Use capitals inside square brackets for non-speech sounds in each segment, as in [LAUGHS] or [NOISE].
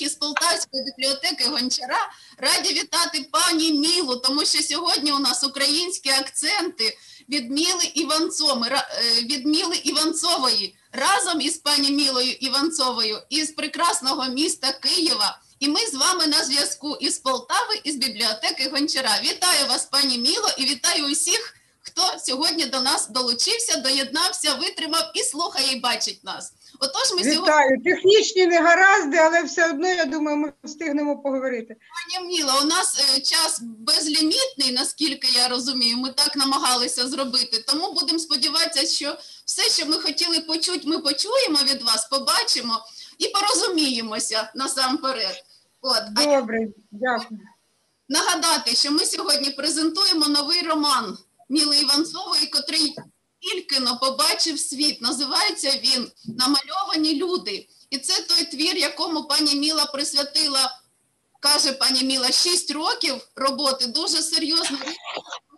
із Полтавської бібліотеки Гончара раді вітати пані Мілу, тому що сьогодні у нас українські акценти від Міли Іванцоми, е, від Міли Іванцової разом із пані Мілою Іванцовою із прекрасного міста Києва. І ми з вами на зв'язку із Полтави, із бібліотеки Гончара. Вітаю вас, пані Міло, і вітаю усіх, хто сьогодні до нас долучився, доєднався, витримав і слухає, і бачить нас. Отож, ми сьогодні. Вітаю. Технічні негаразди, але все одно, я думаю, ми встигнемо поговорити. Пані Міла, у нас е, час безлімітний, наскільки я розумію. Ми так намагалися зробити. Тому будемо сподіватися, що все, що ми хотіли почути, ми почуємо від вас, побачимо і порозуміємося насамперед. От а Добре, дякую. нагадати, що ми сьогодні презентуємо новий роман Міли Іванцової, котрий тільки но побачив світ. Називається він Намальовані люди. І це той твір, якому пані Міла присвятила, каже пані Міла, 6 років роботи. Дуже серйозно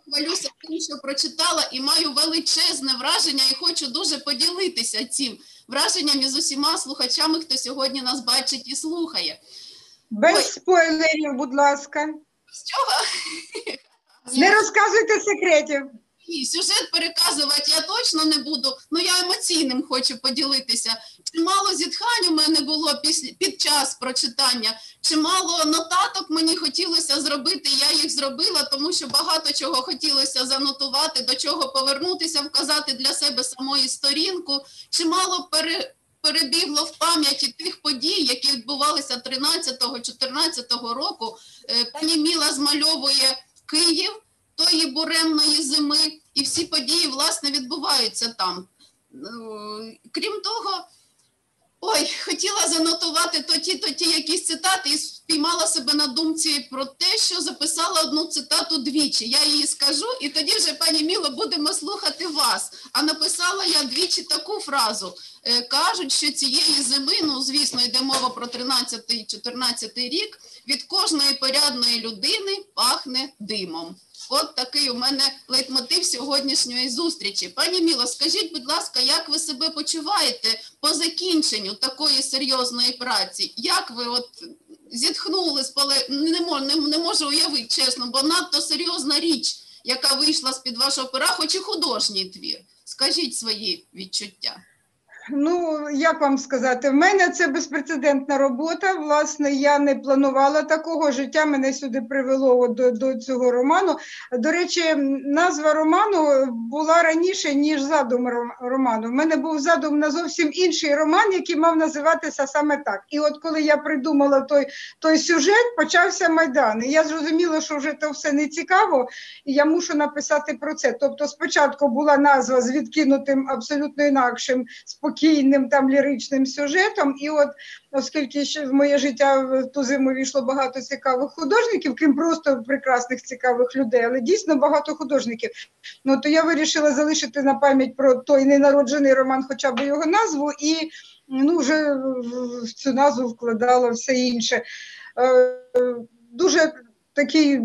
хвалюся тим, що прочитала, і маю величезне враження, і хочу дуже поділитися цим враженням із усіма слухачами, хто сьогодні нас бачить і слухає. Без Ой. спойлерів, будь ласка. З чого? Не розказуйте секретів. Ні, сюжет переказувати я точно не буду, але я емоційним хочу поділитися. Чимало зітхань у мене було після, під час прочитання, чимало нотаток мені хотілося зробити, я їх зробила, тому що багато чого хотілося занотувати, до чого повернутися, вказати для себе самої сторінку. Чимало пере, перебігло в пам'яті тих подій, які відбувалися 13-14 року. Е, Пані Міла змальовує Київ тої буремної зими, і всі події, власне, відбуваються там. Е, Крім того, ой, хотіла занотувати то ті, то ті якісь цитати і спіймала себе на думці про те, що записала одну цитату двічі. Я її скажу, і тоді вже, пані Міло, будемо слухати вас. А написала я двічі таку фразу. Е, Кажуть, що цієї зими, ну, звісно, йде мова про 13-14 рік, від кожної порядної людини пахне димом. От такий у мене лейтмотив сьогоднішньої зустрічі. Пані Міло, скажіть, будь ласка, як ви себе почуваєте по закінченню такої серйозної праці? Як ви от зітхнули, спали... не, можу, не, не можу уявити, чесно, бо надто серйозна річ, яка вийшла з-під вашого пера, хоч і художній твір. Скажіть свої відчуття. Ну, як вам сказати, в мене це безпрецедентна робота. Власне, я не планувала такого життя. Мене сюди привело до, до цього роману. До речі, назва роману була раніше, ніж задум роману. В мене був задум на зовсім інший роман, який мав називатися саме так. І от коли я придумала той, той сюжет, почався майдан. І я зрозуміла, що вже то все не цікаво, і я мушу написати про це. Тобто, спочатку була назва з відкинутим абсолютно інакшим, спокійним там ліричним сюжетом. І от, оскільки ще в моє життя в ту зиму війшло багато цікавих художників, крім просто прекрасних цікавих людей, але дійсно багато художників. Ну то я вирішила залишити на пам'ять про той ненароджений роман, хоча б його назву, і ну вже в- цю назву вкладала все інше. Е, Дуже такий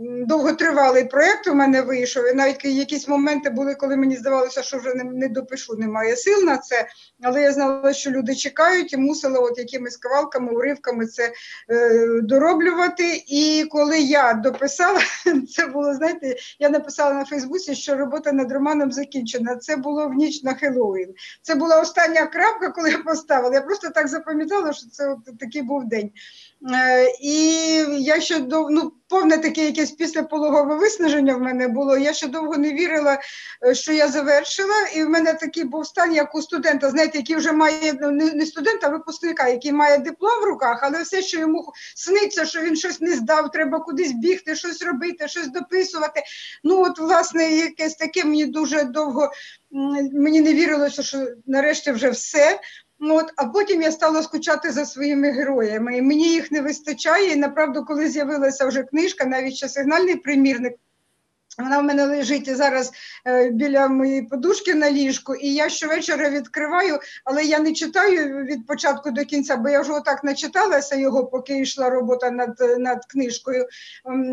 довготривалий проєкт у мене вийшов. І навіть якісь моменти були, коли мені здавалося, що вже не, не допишу, немає сил на це. Але я знала, що люди чекають і мусила от якимись кавалками, уривками це е, дороблювати. І коли я дописала, [LAUGHS] це було, знаєте, я написала на Фейсбуці, що робота над романом закінчена. Це було в ніч на Хеллоуін. Це була остання крапка, коли я поставила. Я просто так запам'ятала, що це от такий був день. Е, І я ще ну, повне таке якесь післяпологове виснаження в мене було. Я ще довго не вірила, е, що я завершила. І в мене такий був стан, як у студента, знаєте, який вже має ну, не студента, а випускника, який має диплом в руках, але все, що йому сниться, що він щось не здав, треба кудись бігти, щось робити, щось дописувати. Ну, от, власне, якесь таке мені дуже довго мені не вірилося, що нарешті вже все. Ну, от, а потім я стала скучати за своїми героями. І мені їх не вистачає. І направду, коли з'явилася вже книжка, навіть ще сигнальний примірник. Вона в мене лежить зараз е, біля моєї подушки на ліжку, і я щовечора відкриваю, але я не читаю від початку до кінця, бо я вже отак начиталася його, поки йшла робота над, над книжкою.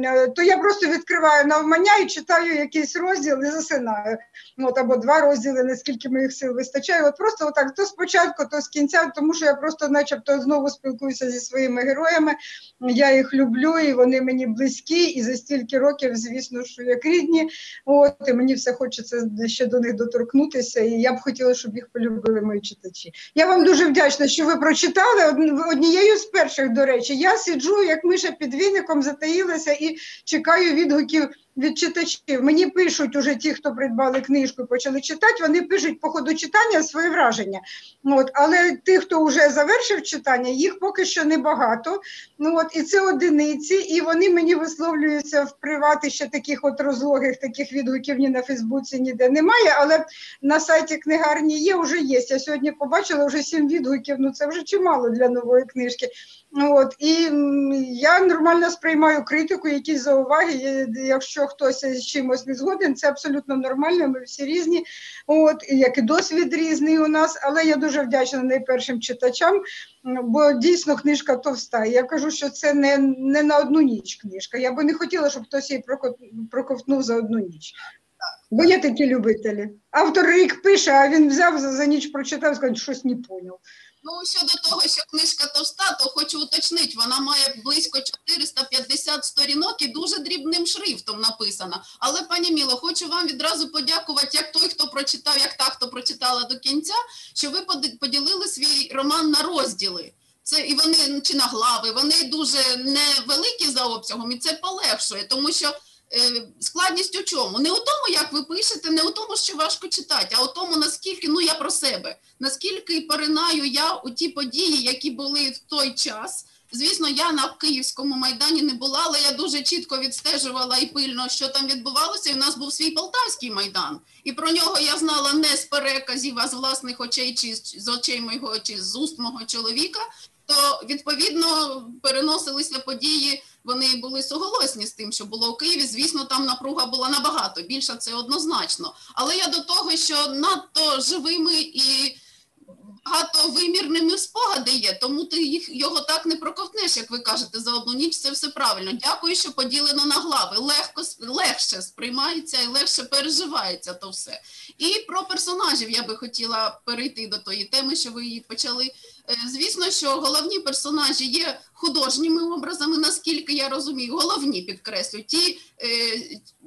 Е, То я просто відкриваю навмання і читаю якийсь розділ і засинаю. От, або два розділи, наскільки моїх сил вистачає. От просто отак, то спочатку, то з кінця, тому що я просто, начебто, знову спілкуюся зі своїми героями. Я їх люблю, і вони мені близькі, і за стільки років, звісно, що як рідні. От і мені все хочеться ще до них доторкнутися. І я б хотіла, щоб їх полюбили мої читачі. Я вам дуже вдячна, що ви прочитали Од- однією з перших. До речі, я сиджу як миша під віником, затаїлася і чекаю відгуків. Від читачів мені пишуть уже ті, хто придбали книжку і почали читати. Вони пишуть по ходу читання свої враження. От, але тих, хто вже завершив читання, їх поки що небагато. Ну от і це одиниці, і вони мені висловлюються в приваті ще таких от розлогих таких відгуків ні на Фейсбуці ніде немає. Але на сайті книгарні є, вже є. Я сьогодні побачила вже сім відгуків. Ну це вже чимало для нової книжки. От і я нормально сприймаю критику, якісь зауваги. Якщо хтось з чимось не згоден, це абсолютно нормально. Ми всі різні. От як і досвід різний у нас. Але я дуже вдячна найпершим читачам, бо дійсно книжка товста. Я кажу, що це не, не на одну ніч книжка. Я би не хотіла, щоб хтось її проко- проковтнув за одну ніч. Бо є такі любителі. Автор рік пише, а він взяв за, за ніч прочитав, сказав, щось не поняв. Ну, щодо того, що книжка товста, то хочу уточнити, вона має близько 450 сторінок і дуже дрібним шрифтом написана. Але, пані Міло, хочу вам відразу подякувати, як той, хто прочитав, як та, хто прочитала до кінця, що ви поділили свій роман на розділи. Це і вони чи на глави, вони дуже невеликі за обсягом, і це полегшує, тому що складність у чому? Не у тому, як ви пишете, не у тому, що важко читати, а у тому, наскільки, ну я про себе, наскільки поринаю я у ті події, які були в той час. Звісно, я на Київському майдані не була, але я дуже чітко відстежувала і пильно, що там відбувалося. І в нас був свій Полтавський майдан. І про нього я знала не з переказів, а з власних очей, чи з очей мого, чи з уст мого чоловіка. То відповідно переносилися події. Вони були суголосні з тим, що було у Києві. Звісно, там напруга була набагато більша, це однозначно. Але я до того, що надто живими і багатовимірними спогади є, тому ти їх його так не проковтнеш, як ви кажете, за одну ніч. Це все правильно. Дякую, що поділено на глави. Легко легше сприймається і легше переживається то все. І про персонажів я би хотіла перейти до тої теми, що ви її почали. Е, Звісно, що головні персонажі є художніми образами, наскільки я розумію, головні підкреслю, ті, е,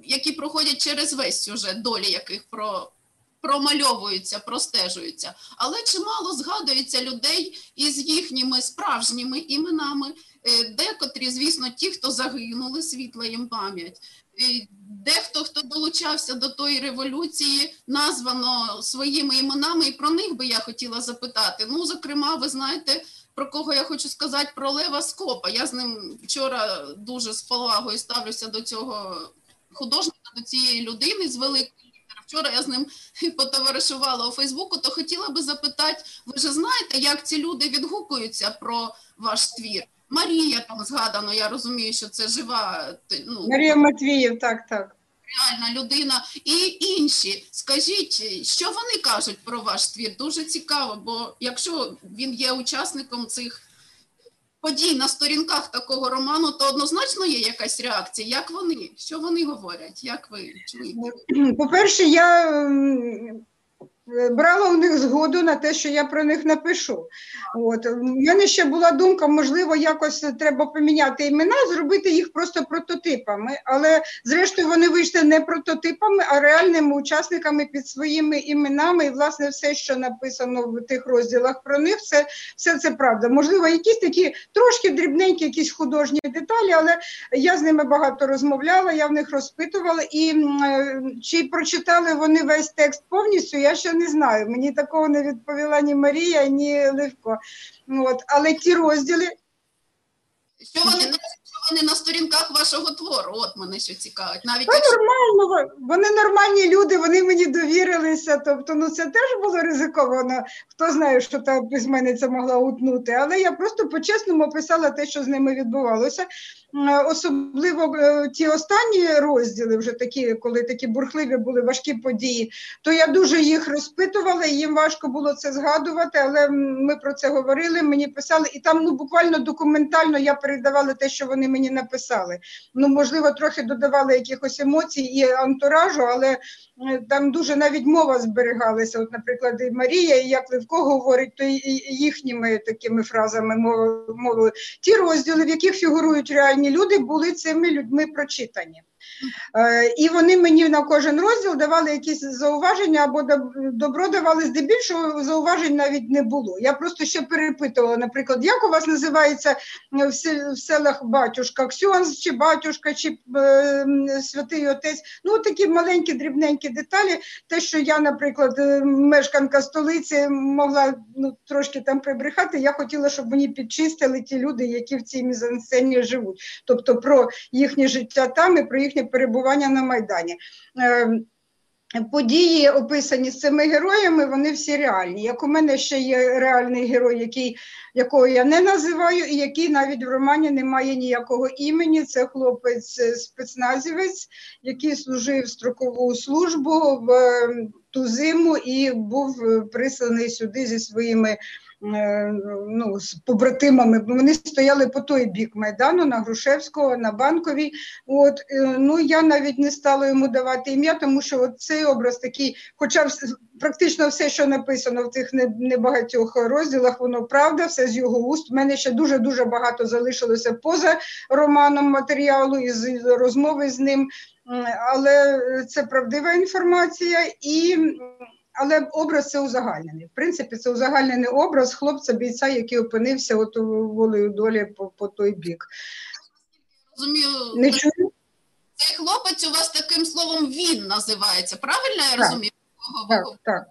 які проходять через весь сюжет, долі яких про. Промальовуються, простежуються, але чимало згадується людей із їхніми справжніми іменами, е, декотрі, звісно, ті, хто загинули, світла їм пам'ять. Е, Дехто, хто долучався до тої революції, названо своїми іменами, і про них би я хотіла запитати. Ну, зокрема, ви знаєте, про кого я хочу сказати, про Лева Скопа. Я з ним вчора дуже з повагою ставлюся до цього художника, до цієї людини з великої. Вчора я з ним [LAUGHS] потоваришувала у Фейсбуку, то хотіла би запитати, ви ж знаєте, як ці люди відгукуються про ваш твір? Марія там згадано, я розумію, що це жива ну, Марія Матвіїв, так, так. реальна людина і інші. Скажіть, що вони кажуть про ваш твір? Дуже цікаво, бо якщо він є учасником цих подій на сторінках такого роману, то однозначно є якась реакція. Як вони? Що вони говорять? Як ви чуєте? [CLEARS THROAT] По-перше, я брала у них згоду на те, що я про них напишу. От. У мене ще була думка, можливо, якось треба поміняти імена, зробити їх просто прототипами. Але зрештою вони вийшли не прототипами, а реальними учасниками під своїми іменами. І, власне, все, що написано в тих розділах про них, це все це правда. Можливо, якісь такі трошки дрібненькі, якісь художні деталі, але я з ними багато розмовляла, я в них розпитувала. І е, чи прочитали вони весь текст повністю, я ще не знаю. Мені такого не відповіла ні Марія, ні Левко. От. Але ті розділи, Що вони що вони на сторінках вашого твору? От мене що цікавить. Навіть Та якщо нормально, вони нормальні люди, вони мені довірилися. Тобто, ну це теж було ризиковано. Хто знає, що та письменниця могла утнути. Але я просто по-чесному описала те, що з ними відбувалося. Особливо е, ті останні розділи, вже такі, коли такі бурхливі були важкі події, то я дуже їх розпитувала, їм важко було це згадувати, але ми про це говорили, мені писали, і там ну буквально документально я передавала те, що вони мені написали. Ну, можливо, трохи додавали якихось емоцій і антуражу, але е, там дуже навіть мова зберігалася. От, наприклад, і Марія, і як Левко говорить, то їхніми такими фразами мов- мовою. Ті розділи, в яких фігурують реальні люди, були цими людьми прочитані. Е, І вони мені на кожен розділ давали якісь зауваження або добро давали здебільшого зауважень навіть не було. Я просто ще перепитувала, наприклад, як у вас називається е, в селах батюшка, Ксьонз чи батюшка, чи е, святий отець. Ну, такі маленькі дрібненькі деталі. Те, що я, наприклад, мешканка столиці, могла ну, трошки там прибрехати, я хотіла, щоб мені підчистили ті люди, які в цій мізансцені живуть. Тобто про їхнє життя там і про їхнє перебування на Майдані. Е, Події, описані з цими героями, вони всі реальні. Як у мене ще є реальний герой, який, якого я не називаю, і який навіть в романі не має ніякого імені. Це хлопець е, який служив строкову службу в е, ту зиму і був е, присланий сюди зі своїми ну, з побратимами. Вони стояли по той бік Майдану, на Грушевського, на Банковій. От, е, ну, я навіть не стала йому давати ім'я, тому що от цей образ такий, хоча практично все, що написано в цих небагатьох розділах, воно правда, все з його уст. У мене ще дуже-дуже багато залишилося поза романом матеріалу і з розмови з ним. Але це правдива інформація і. Але образ це узагальнений. В принципі, це узагальнений образ хлопця-бійця, який опинився от у волею долі по, по той бік. Розумію, Не чую? цей хлопець у вас таким словом він називається. Правильно я Так. розумію? Так, так.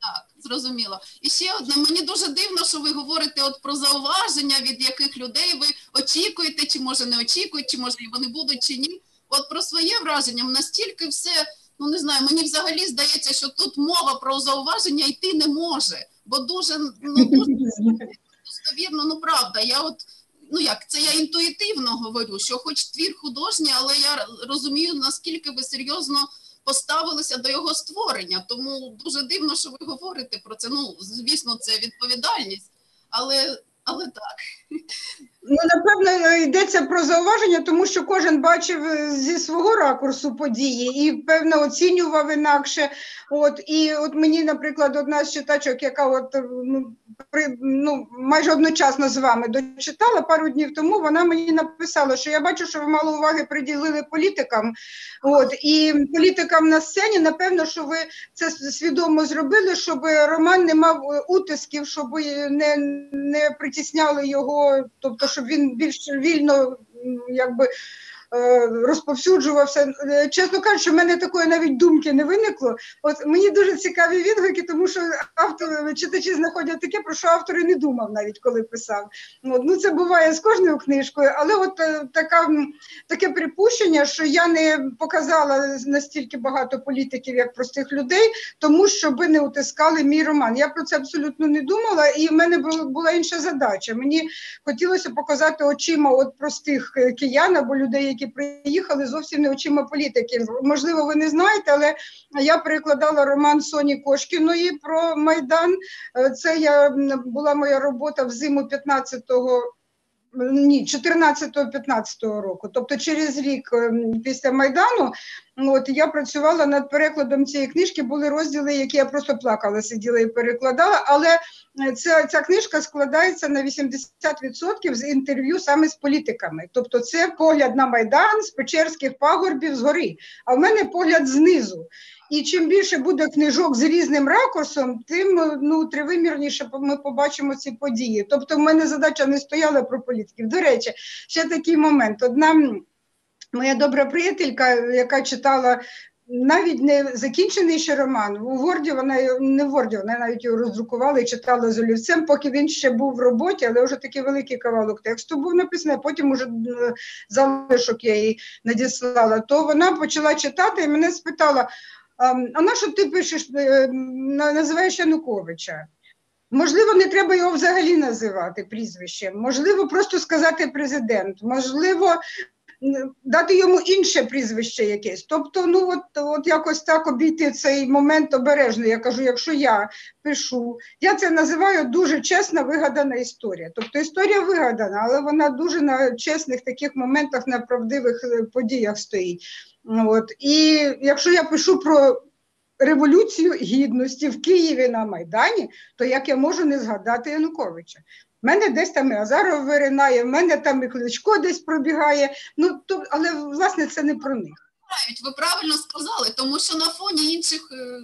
Так, зрозуміло. І ще одне, мені дуже дивно, що ви говорите от про зауваження, від яких людей ви очікуєте, чи може не очікують, чи може вони будуть, чи ні. От про своє враження настільки все, ну не знаю, мені взагалі здається, що тут мова про зауваження йти не може, бо дуже, ну, [LAUGHS] дуже достовірно, ну правда, я от. Ну як це я інтуїтивно говорю, що хоч твір художній, але я розумію, наскільки ви серйозно поставилися до його створення. Тому дуже дивно, що ви говорите про це. Ну, звісно, це відповідальність, але, але так. Ну, напевно, йдеться про зауваження, тому що кожен бачив е, зі свого ракурсу події і, певно, оцінював інакше. От, і от мені, наприклад, одна з читачок, яка от, е, ну, при, ну, майже одночасно з вами дочитала пару днів тому, вона мені написала, що я бачу, що ви мало уваги приділили політикам. От, і політикам на сцені, напевно, що ви це свідомо зробили, щоб роман не мав е, утисків, щоб не, не притісняли його, тобто, щоб він більш вільно якби. Е, Розповсюджувався. Е, Чесно кажучи, в мене такої навіть думки не виникло. От мені дуже цікаві відгуки, тому що автор, читачі знаходять таке, про що автор і не думав навіть коли писав. Ну це буває з кожною книжкою, але от е, така, таке припущення, що я не показала настільки багато політиків, як простих людей, тому щоб не утискали мій роман. Я про це абсолютно не думала, і в мене була інша задача. Мені хотілося показати очима от простих киян або людей, які приїхали зовсім не очима політиків. Можливо, ви не знаєте, але я перекладала роман Соні Кошкіної про Майдан. Е, Це я була моя робота в зиму 15-го ні, 14-15 року, тобто через рік ем, після Майдану, ну, от я працювала над перекладом цієї книжки, були розділи, які я просто плакала, сиділа і перекладала, але е, ця, ця книжка складається на 80% з інтерв'ю саме з політиками. Тобто це погляд на Майдан з Печерських пагорбів згори, а в мене погляд знизу. І чим більше буде книжок з різним ракурсом, тим ну тривимірніше ми побачимо ці події. Тобто, в мене задача не стояла про політиків. До речі, ще такий момент. Одна моя добра приятелька, яка читала. Навіть не закінчений ще роман. У Ворді вона не в Ворді, вона навіть його роздрукувала і читала з олівцем, поки він ще був в роботі, але вже такий великий кавалок тексту був написаний, потім уже залишок я їй надіслала. То вона почала читати і мене спитала: а, а на що ти пишеш, е, на- називаєш Януковича? Можливо, не треба його взагалі називати прізвищем, можливо, просто сказати президент, можливо, дати йому інше прізвище якесь. Тобто, ну от, от якось так обійти цей момент обережно. Я кажу, якщо я пишу, я це називаю дуже чесна вигадана історія. Тобто історія вигадана, але вона дуже на чесних таких моментах, на правдивих е, подіях стоїть. От. І якщо я пишу про революцію гідності в Києві на Майдані, то як я можу не згадати Януковича? В мене десь там і Азаров виринає, в мене там і Кличко десь пробігає. Ну то, але власне це не про них. Ви правильно сказали, тому що на фоні інших е,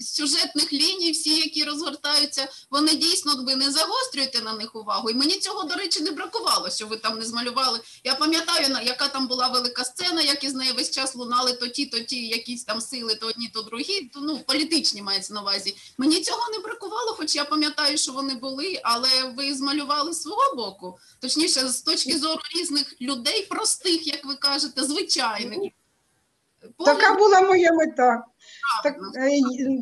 сюжетних ліній, всі, які розгортаються, вони дійсно ви не загострюєте на них увагу. І мені цього, до речі, не бракувало, що ви там не змалювали. Я пам'ятаю, яка там була велика сцена, як із неї весь час лунали то ті, то ті, якісь там сили, то одні, то другі. То, ну, політичні мається на увазі. Мені цього не бракувало, хоч я пам'ятаю, що вони були, але ви змалювали з свого боку. Точніше, з точки зору різних людей, простих, як ви кажете, звичайних. Така була моя мета. Так, е,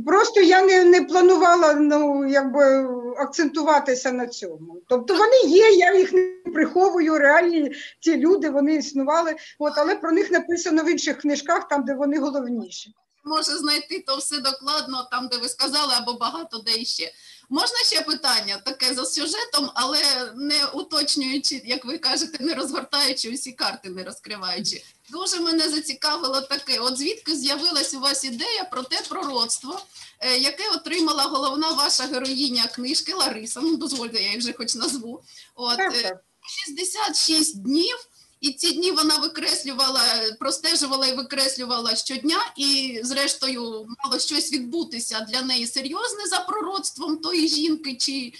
просто я не, не планувала ну, якби, акцентуватися на цьому. Тобто вони є, я їх не приховую, реальні ці люди, вони існували, от, але про них написано в інших книжках, там, де вони головніші. Може знайти то все докладно, там, де ви сказали, або багато де іще. Можна ще питання таке за сюжетом, але не уточнюючи, як ви кажете, не розгортаючи усі карти, не розкриваючи. Дуже мене зацікавило таке. От звідки з'явилась у вас ідея про те пророцтво, е, яке отримала головна ваша героїня книжки Лариса. Ну, дозвольте, я її вже хоч назву. От Так, е, 66 днів, і ці дні вона викреслювала, простежувала і викреслювала щодня, і зрештою мало щось відбутися для неї серйозне за пророцтвом тої жінки чи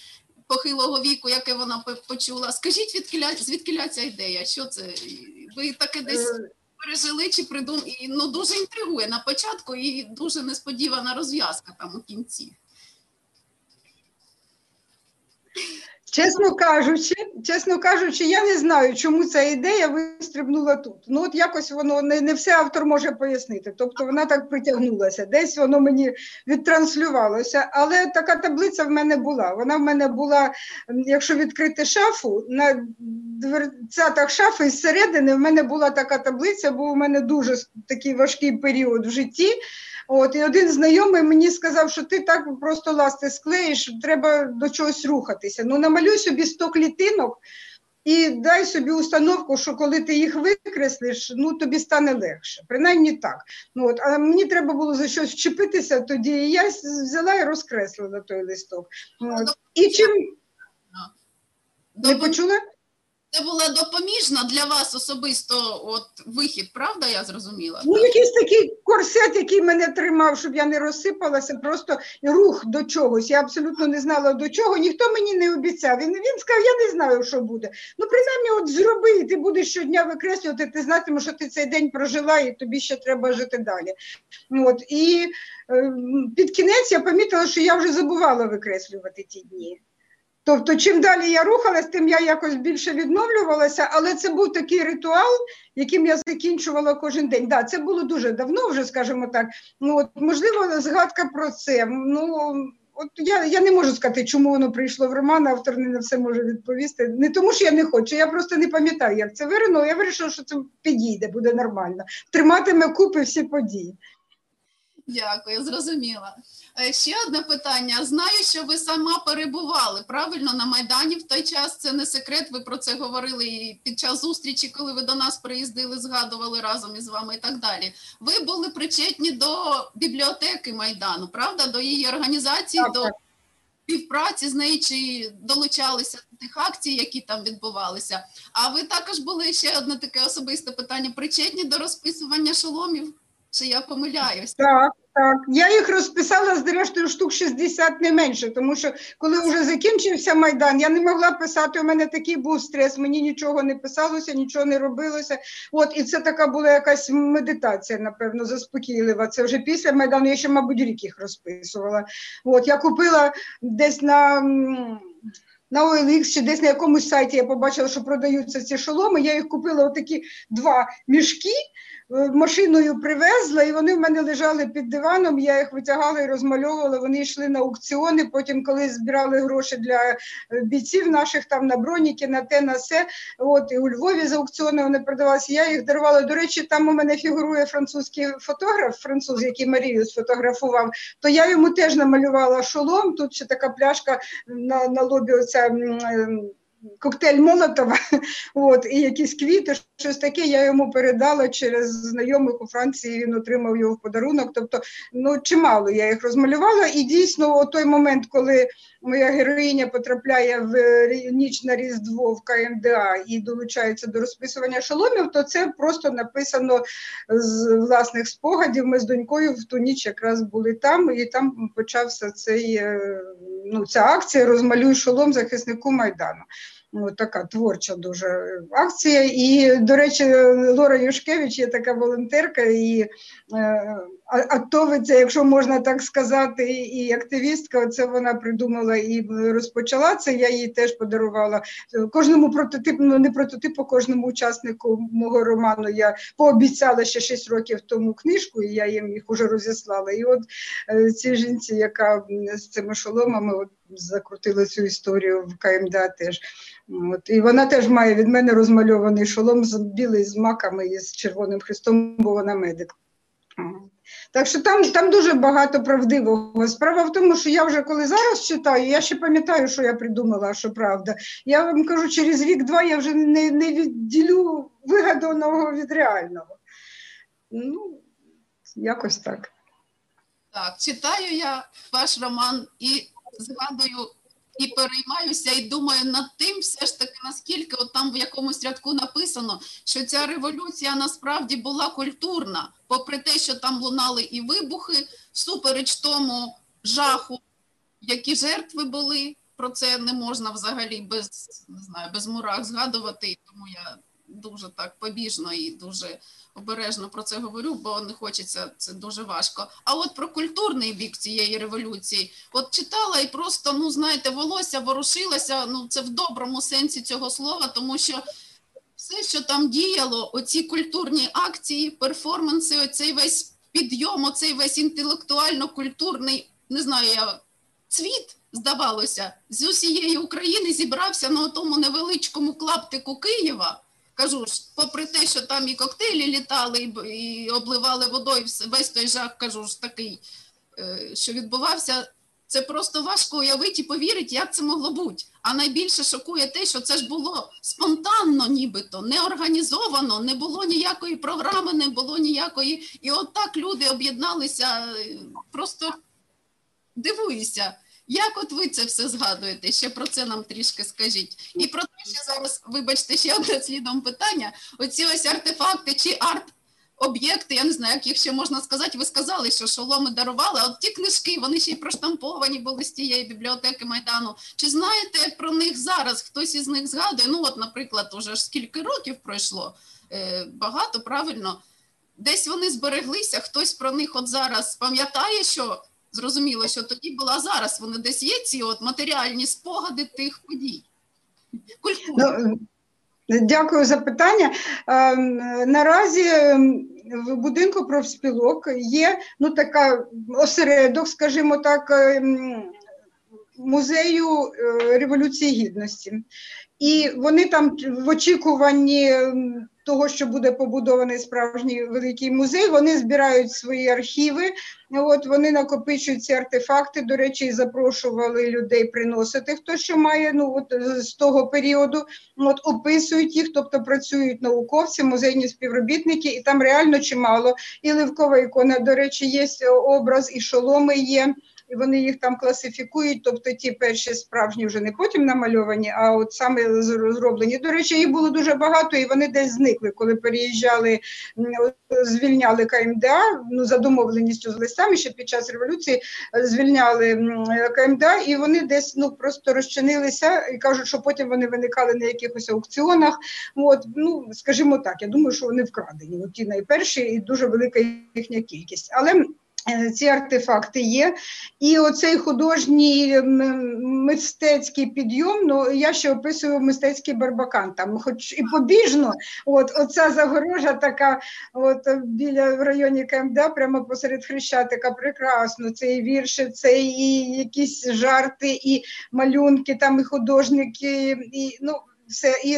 похилого віку, яке вона почула. Скажіть, звідкиля, звідкиля ця ідея? Що це? Ви таке десь Е, пережили чи придум... І, ну, дуже інтригує на початку і дуже несподівана розв'язка там у кінці. Чесно кажучи, чесно кажучи, я не знаю, чому ця ідея вистрибнула тут. Ну от якось воно не, не все автор може пояснити. Тобто вона так притягнулася, десь воно мені відтранслювалося. Але така таблиця в мене була. Вона в мене була, якщо відкрити шафу, на дверцятах шафи зсередини в мене була така таблиця, бо у мене дуже такий важкий період в житті. От, і один знайомий мені сказав, що ти так просто ласти склеїш, треба до чогось рухатися. Ну, намалюй собі 100 клітинок і дай собі установку, що коли ти їх викреслиш, ну тобі стане легше. Принаймні так. Ну, от, а мені треба було за щось вчепитися тоді, і я взяла і розкреслила той листок. От. І чим не почула? Це була допоміжна для вас особисто от вихід, правда? Я зрозуміла? Ну, якийсь такий корсет, який мене тримав, щоб я не розсипалася, просто рух до чогось. Я абсолютно не знала до чого, ніхто мені не обіцяв. Він, він сказав, я не знаю, що буде. Ну, принаймні, от зроби, і ти будеш щодня викреслювати, ти знатимеш, що ти цей день прожила, і тобі ще треба жити далі. От, і е, під кінець я помітила, що я вже забувала викреслювати ті дні. Тобто, чим далі я рухалась, тим я якось більше відновлювалася, але це був такий ритуал, яким я закінчувала кожен день. Да, це було дуже давно, вже скажімо так. Ну от можливо, згадка про це. Ну от я, я не можу сказати, чому воно прийшло в роман. Автор не на все може відповісти. Не тому, що я не хочу. Я просто не пам'ятаю, як це виринуло. Я вирішила, що це підійде, буде нормально. Триматиме купи всі події. Дякую, зрозуміла. Е, Ще одне питання. Знаю, що ви сама перебували правильно на Майдані в той час. Це не секрет. Ви про це говорили і під час зустрічі, коли ви до нас приїздили, згадували разом із вами і так далі. Ви були причетні до бібліотеки Майдану, правда? До її організації, Так, до так. співпраці з нею чи долучалися до тих акцій, які там відбувалися. А ви також були ще одне таке особисте питання: причетні до розписування шоломів? Чи я помиляюсь? Так, так. Я їх розписала, зрештою, штук 60 не менше, тому що коли вже закінчився Майдан, я не могла писати, у мене такий був стрес, мені нічого не писалося, нічого не робилося. От, і це така була якась медитація, напевно, заспокійлива. Це вже після Майдану, я ще, мабуть, рік їх розписувала. От, я купила десь на... на OLX чи десь на якомусь сайті я побачила, що продаються ці шоломи. Я їх купила отакі два мішки, машиною привезла, і вони в мене лежали під диваном. Я їх витягала і розмальовувала. Вони йшли на аукціони. Потім, коли збирали гроші для е, бійців наших там на броніки, на те, на все. От і у Львові з аукціони вони продавалися. Я їх дарувала. До речі, там у мене фігурує французький фотограф, француз, який Марію сфотографував. То я йому теж намалювала шолом. Тут ще така пляшка на, на лобі. Оця ем, коктейль Молотова, [LAUGHS] от, і якісь квіти, щось таке. Я йому передала через знайомих у Франції. Він отримав його в подарунок. Тобто, ну чимало я їх розмалювала. І дійсно, у той момент, коли моя героїня потрапляє в ніч на Різдво в КМДА і долучається до розписування шоломів, то це просто написано з власних спогадів. Ми з донькою в ту ніч якраз були там, і там почався цей е, ну, ця акція Розмалюй шолом захиснику Майдану. Ну, така творча дуже акція. І, до речі, Лора Юшкевич є така волонтерка і е, атовиця, якщо можна так сказати, і активістка. Це вона придумала і розпочала це. Я їй теж подарувала кожному прототипу, ну не прототипу, кожному учаснику мого роману. Я пообіцяла ще 6 років тому книжку, і я їм їх уже розіслала. І от е, цій жінці, яка з цими шоломами от, закрутила цю історію в КМДА теж. От, і вона теж має від мене розмальований шолом з білий з маками і з червоним хрестом, бо вона медик. Так що там, там дуже багато правдивого. Справа в тому, що я вже коли зараз читаю, я ще пам'ятаю, що я придумала, що правда. Я вам кажу, через рік-два я вже не, не відділю вигаданого від реального. Ну, якось так. Так, читаю я ваш роман і згадую і переймаюся, і думаю над тим, все ж таки, наскільки от там в якомусь рядку написано, що ця революція насправді була культурна, попри те, що там лунали і вибухи, всупереч тому жаху, які жертви були. Про це не можна взагалі без не знаю, без мурах згадувати. Тому я дуже так побіжно і дуже обережно про це говорю, бо не хочеться, це дуже важко. А от про культурний бік цієї революції, от читала і просто, ну знаєте, волосся ворушилося, ну це в доброму сенсі цього слова, тому що все, що там діяло, оці культурні акції, перформанси, оцей весь підйом, оцей весь інтелектуально-культурний, не знаю, я цвіт. Здавалося, з усієї України зібрався на тому невеличкому клаптику Києва. Кажу ж, попри те, що там і коктейлі літали, і, обливали водою, весь той жах, кажу ж, такий, е, що відбувався, це просто важко уявити і повірити, як це могло бути. А найбільше шокує те, що це ж було спонтанно, нібито, не організовано, не було ніякої програми, не було ніякої. І от так люди об'єдналися, е, просто дивуюся. Як от ви це все згадуєте? Ще про це нам трішки скажіть. І про те, що зараз, вибачте, ще одне слідом питання. Оці ось артефакти чи арт-об'єкти, я не знаю, як їх ще можна сказати. Ви сказали, що шоломи дарували, а от ті книжки, вони ще й проштамповані були з тієї бібліотеки Майдану. Чи знаєте про них зараз? Хтось із них згадує? Ну, от, наприклад, уже ж скільки років пройшло, е, багато, правильно. Десь вони збереглися, хтось про них от зараз пам'ятає, що зрозуміло, що тоді була зараз. Вони десь є ці от матеріальні спогади тих подій. Культура. Ну, Дякую за питання. Е, Наразі ем, в будинку профспілок є ну, така осередок, скажімо так, ем, музею е, Революції Гідності. І вони там в очікуванні ем, того, що буде побудований справжній великий музей, вони збирають свої архіви. От вони накопичують ці артефакти. До речі, запрошували людей приносити хто що має ну от з того періоду. От описують їх, тобто працюють науковці, музейні співробітники, і там реально чимало. І ливкова ікона, до речі, є образ, і шоломи є. І вони їх там класифікують, тобто ті перші справжні вже не потім намальовані, а от саме з- зроблені. До речі, їх було дуже багато, і вони десь зникли, коли переїжджали, звільняли КМДА, ну за домовленістю з листами ще під час революції е, звільняли КМДА, і вони десь ну просто розчинилися і кажуть, що потім вони виникали на якихось аукціонах. От, ну скажімо так, я думаю, що вони вкрадені. От ті найперші і дуже велика їхня кількість. Але ці артефакти є. І оцей художній мистецький підйом, ну я ще описую мистецький барбакан. Там, хоч і побіжно, от оця загорожа така, от біля в районі КМД, прямо посеред Хрещатика, прекрасно. Це і вірші, це і якісь жарти, і малюнки, там і художники, і ну. Все і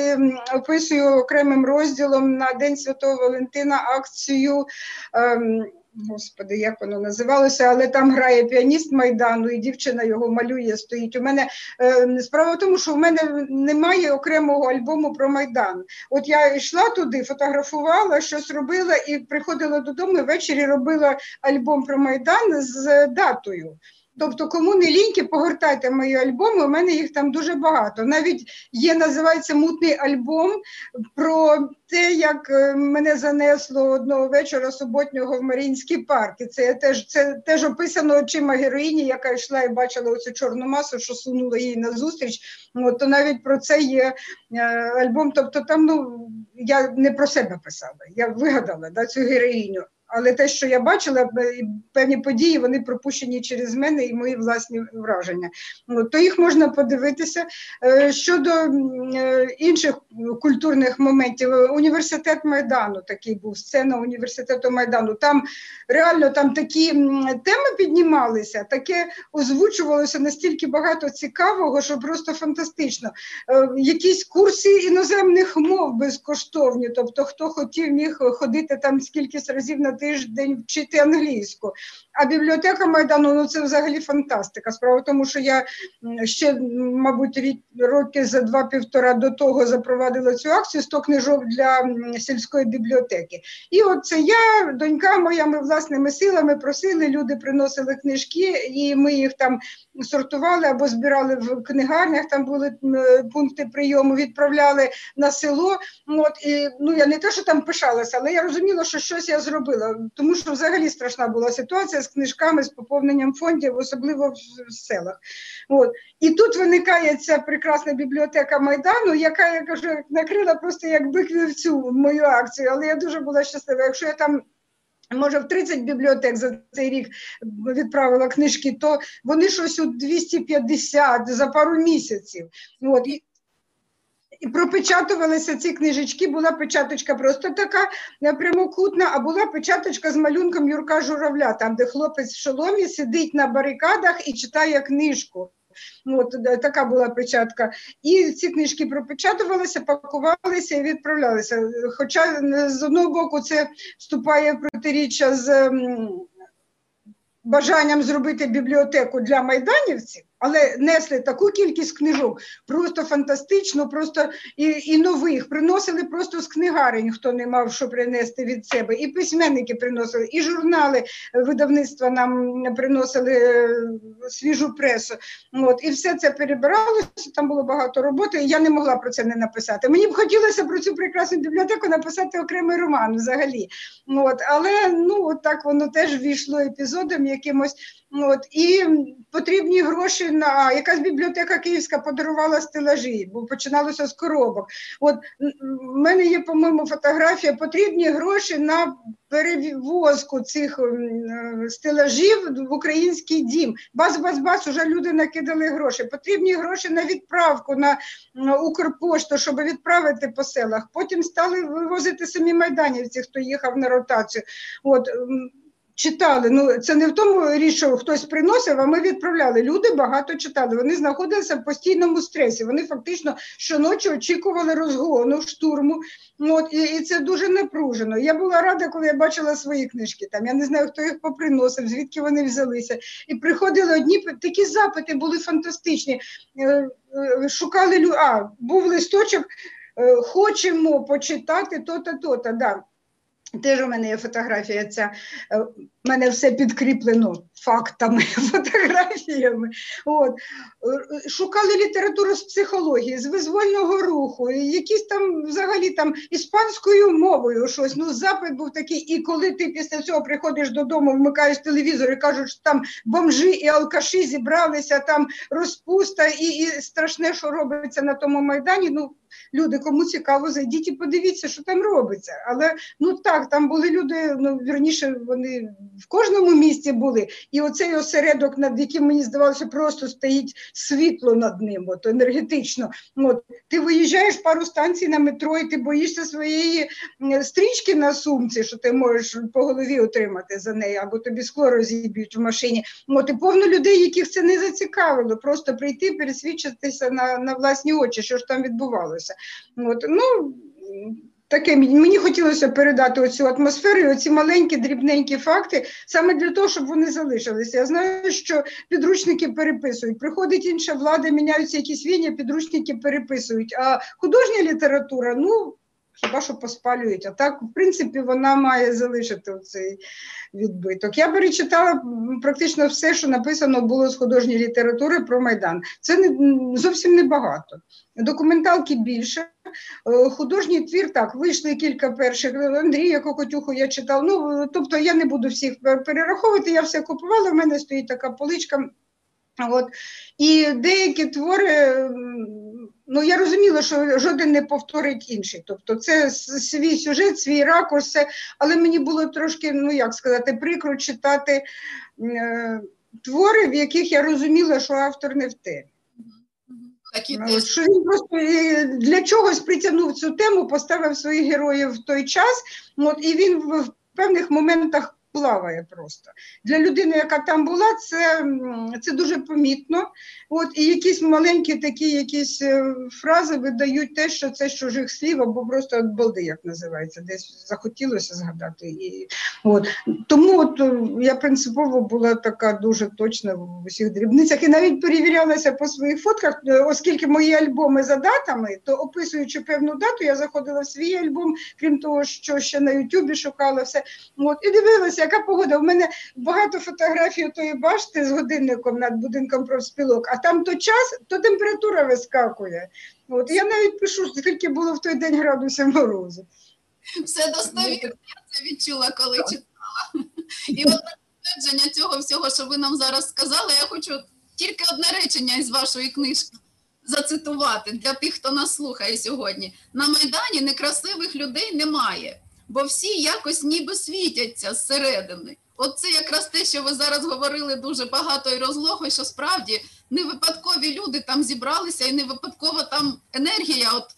описую окремим розділом на День Святого Валентина акцію. Ем, Господи, як воно називалося, але там грає піаніст Майдану, і дівчина його малює, стоїть. У мене е, справа в тому, що в мене немає окремого альбому про Майдан. От я йшла туди, фотографувала, щось робила і приходила додому і ввечері робила альбом про Майдан з датою. Тобто, кому не ліньки, погортайте мої альбоми, у мене їх там дуже багато. Навіть є, називається мутний альбом про те, як е, мене занесло одного вечора суботнього в Марінський парк. І це теж це теж описано очима героїні, яка йшла і бачила оцю чорну масу, що сунула їй назустріч. От, то навіть про це є е, альбом. Тобто, там ну я не про себе писала, я вигадала да, цю героїню але те, що я бачила, певні події, вони пропущені через мене і мої власні враження. То їх можна подивитися. Е, щодо е, інших культурних моментів, університет Майдану такий був, сцена університету Майдану. Там реально там такі теми піднімалися, таке озвучувалося настільки багато цікавого, що просто фантастично. Е, якісь курси іноземних мов безкоштовні, тобто хто хотів, міг ходити там скільки разів на тиждень вчити англійську. А бібліотека Майдану ну це взагалі фантастика. Справа в тому, що я ще, мабуть, рік роки за два-півтора до того запровадила цю акцію 100 книжок для сільської бібліотеки. І от це я, донька моя, ми власними силами просили, люди приносили книжки, і ми їх там сортували або збирали в книгарнях. Там були пункти прийому, відправляли на село. От і ну я не те, що там пишалася, але я розуміла, що щось я зробила, тому що взагалі страшна була ситуація книжками, з поповненням фондів, особливо в селах. От. І тут виникає ця прекрасна бібліотека Майдану, яка я кажу, накрила просто як бик цю мою акцію, але я дуже була щаслива. Якщо я там. Може, в 30 бібліотек за цей рік відправила книжки, то вони щось у 250 за пару місяців. От. І і пропечатувалися ці книжечки, була печаточка просто така е, прямокутна, а була печаточка з малюнком Юрка Журавля, там, де хлопець в шоломі сидить на барикадах і читає книжку. От е, така була печатка. І ці книжки пропечатувалися, пакувалися і відправлялися. Хоча з одного боку це вступає в протиріччя з бажанням зробити бібліотеку для майданівців але несли таку кількість книжок, просто фантастично, просто і і нових. Приносили просто з книгарень, хто не мав що принести від себе. І письменники приносили, і журнали видавництва нам приносили е, свіжу пресу. От, І все це перебиралося, там було багато роботи, і я не могла про це не написати. Мені б хотілося про цю прекрасну бібліотеку написати окремий роман взагалі. От, Але ну, так воно теж війшло епізодом якимось. От, І потрібні гроші на якась бібліотека Київська подарувала стелажі, бо починалося з коробок. От в мене є, по-моєму, фотографія. Потрібні гроші на перевозку цих е, стелажів в український дім. Бац-бац-бац, уже люди накидали гроші. Потрібні гроші на відправку на Укрпошту, щоб відправити по селах. Потім стали вивозити самі майданівці, хто їхав на ротацію. От читали. Ну це не в тому річ, що хтось приносив, а ми відправляли. Люди багато читали. Вони знаходилися в постійному стресі. Вони фактично щоночі очікували розгону, штурму. Ну, от, І і це дуже напружено. Я була рада, коли я бачила свої книжки. Там я не знаю, хто їх поприносив, звідки вони взялися. І приходили одні такі запити, були фантастичні. Е, е, шукали а, був листочок. Е, хочемо почитати то-то, то-то. Да. Теж у мене є фотографія. ця, У е, мене все підкріплено фактами, [LAUGHS] фотографіями. От. Е, шукали літературу з психології, з визвольного руху, якісь там взагалі там іспанською мовою щось. Ну, запит був такий. І коли ти після цього приходиш додому, вмикаєш телевізор і кажуть, що там бомжі і алкаші зібралися, там розпуста, і і страшне, що робиться на тому майдані. Ну, люди, кому цікаво, зайдіть і подивіться, що там робиться. Але ну так, там були люди, ну вірніше, вони в кожному місті були. І оцей осередок, над яким мені здавалося, просто стоїть світло над ним, от енергетично. От ти виїжджаєш пару станцій на метро, і ти боїшся своєї стрічки на сумці, що ти можеш по голові отримати за неї, або тобі скло розіб'ють в машині. От і повно людей, яких це не зацікавило, просто прийти, пересвідчитися на на власні очі, що ж там відбувалося. От, ну, Таке мені хотілося передати оцю атмосферу, і оці маленькі дрібненькі факти саме для того, щоб вони залишилися. Я знаю, що підручники переписують. Приходить інша влада, міняються якісь війні, підручники переписують. А художня література, ну хіба що поспалюють. А так, в принципі, вона має залишити цей відбиток. Я перечитала практично все, що написано було з художньої літератури про Майдан. Це не зовсім небагато. Документалки більше. Е, художній твір так, вийшли кілька перших. Андрія Кокотюху я читав. Ну, тобто я не буду всіх перераховувати, я все купувала, в мене стоїть така поличка. От. І деякі твори ну я розуміла, що жоден не повторить інший. Тобто, це свій сюжет, свій ракурс, все, але мені було трошки, ну як сказати, прикро читати е, твори, в яких я розуміла, що автор не в темі. Ну, що він просто е, для чогось притягнув цю тему, поставив своїх героїв в той час, от, і він в певних моментах плаває просто. Для людини, яка там була, це це дуже помітно. От, І якісь маленькі такі якісь е, фрази видають те, що це з чужих слів, або просто от балди, як називається, десь захотілося згадати. І, от. Тому от, е, я принципово була така дуже точна в усіх дрібницях і навіть перевірялася по своїх фотках, е, оскільки мої альбоми за датами, то описуючи певну дату, я заходила в свій альбом, крім того, що ще на Ютубі шукала все. От, І дивилася яка погода? У мене багато фотографій тої башти з годинником над будинком профспілок, а там то час, то температура вискакує. От Я навіть пишу, скільки було в той день градусів морозу. Все достовірно, я це відчула, коли читала. І от підтвердження цього всього, що ви нам зараз сказали, я хочу тільки одне речення із вашої книжки. Зацитувати для тих, хто нас слухає сьогодні. На Майдані некрасивих людей немає бо всі якось ніби світяться зсередини. От це якраз те, що ви зараз говорили дуже багато і розлого, що справді не випадкові люди там зібралися, і не випадково там енергія, от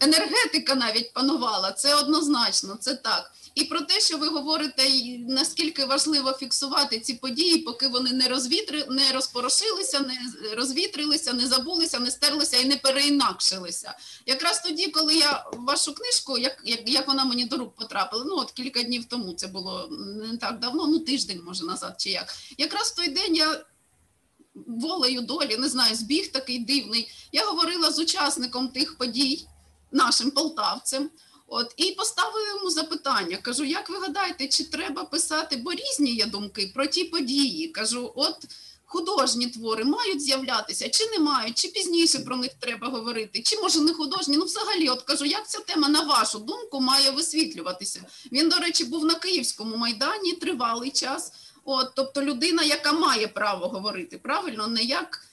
енергетика навіть панувала. Це однозначно, це так. І про те, що ви говорите, наскільки важливо фіксувати ці події, поки вони не розвітри, не розпорошилися, не розвітрилися, не забулися, не стерлися і не переінакшилися. Якраз тоді, коли я вашу книжку, як як, як вона мені до рук потрапила, ну от кілька днів тому це було не так давно, ну тиждень може назад, чи як. Якраз в той день я. Волею долі, не знаю, збіг такий дивний. Я говорила з учасником тих подій, нашим полтавцем. От і поставили йому запитання. Кажу, як ви гадаєте, чи треба писати, бо різні є думки про ті події. Кажу, от художні твори мають з'являтися, чи не мають, чи пізніше про них треба говорити, чи може не художні. Ну, взагалі, от кажу, як ця тема, на вашу думку, має висвітлюватися? Він, до речі, був на Київському майдані тривалий час. От, тобто людина, яка має право говорити, правильно, не як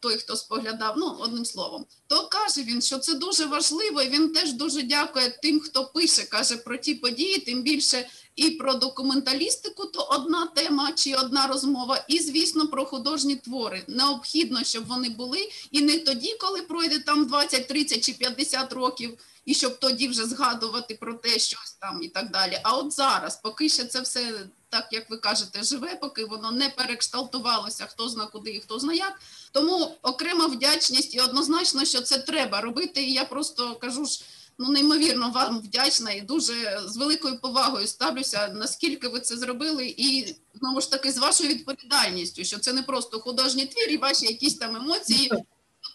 той, хто споглядав, ну одним словом, то каже він, що це дуже важливо, і він теж дуже дякує тим, хто пише, каже про ті події, тим більше і про документалістику, то одна тема чи одна розмова, і, звісно, про художні твори. Необхідно, щоб вони були, і не тоді, коли пройде там 20, 30 чи 50 років. І щоб тоді вже згадувати про те, щось там і так далі. А от зараз, поки ще це все, так як ви кажете, живе, поки воно не перекшталтувалося, хто зна куди і хто зна як, тому окрема вдячність і однозначно, що це треба робити. І я просто кажу ж, ну неймовірно вам вдячна і дуже з великою повагою ставлюся, наскільки ви це зробили, і знову ж таки з вашою відповідальністю, що це не просто художній твір і ваші якісь там емоції до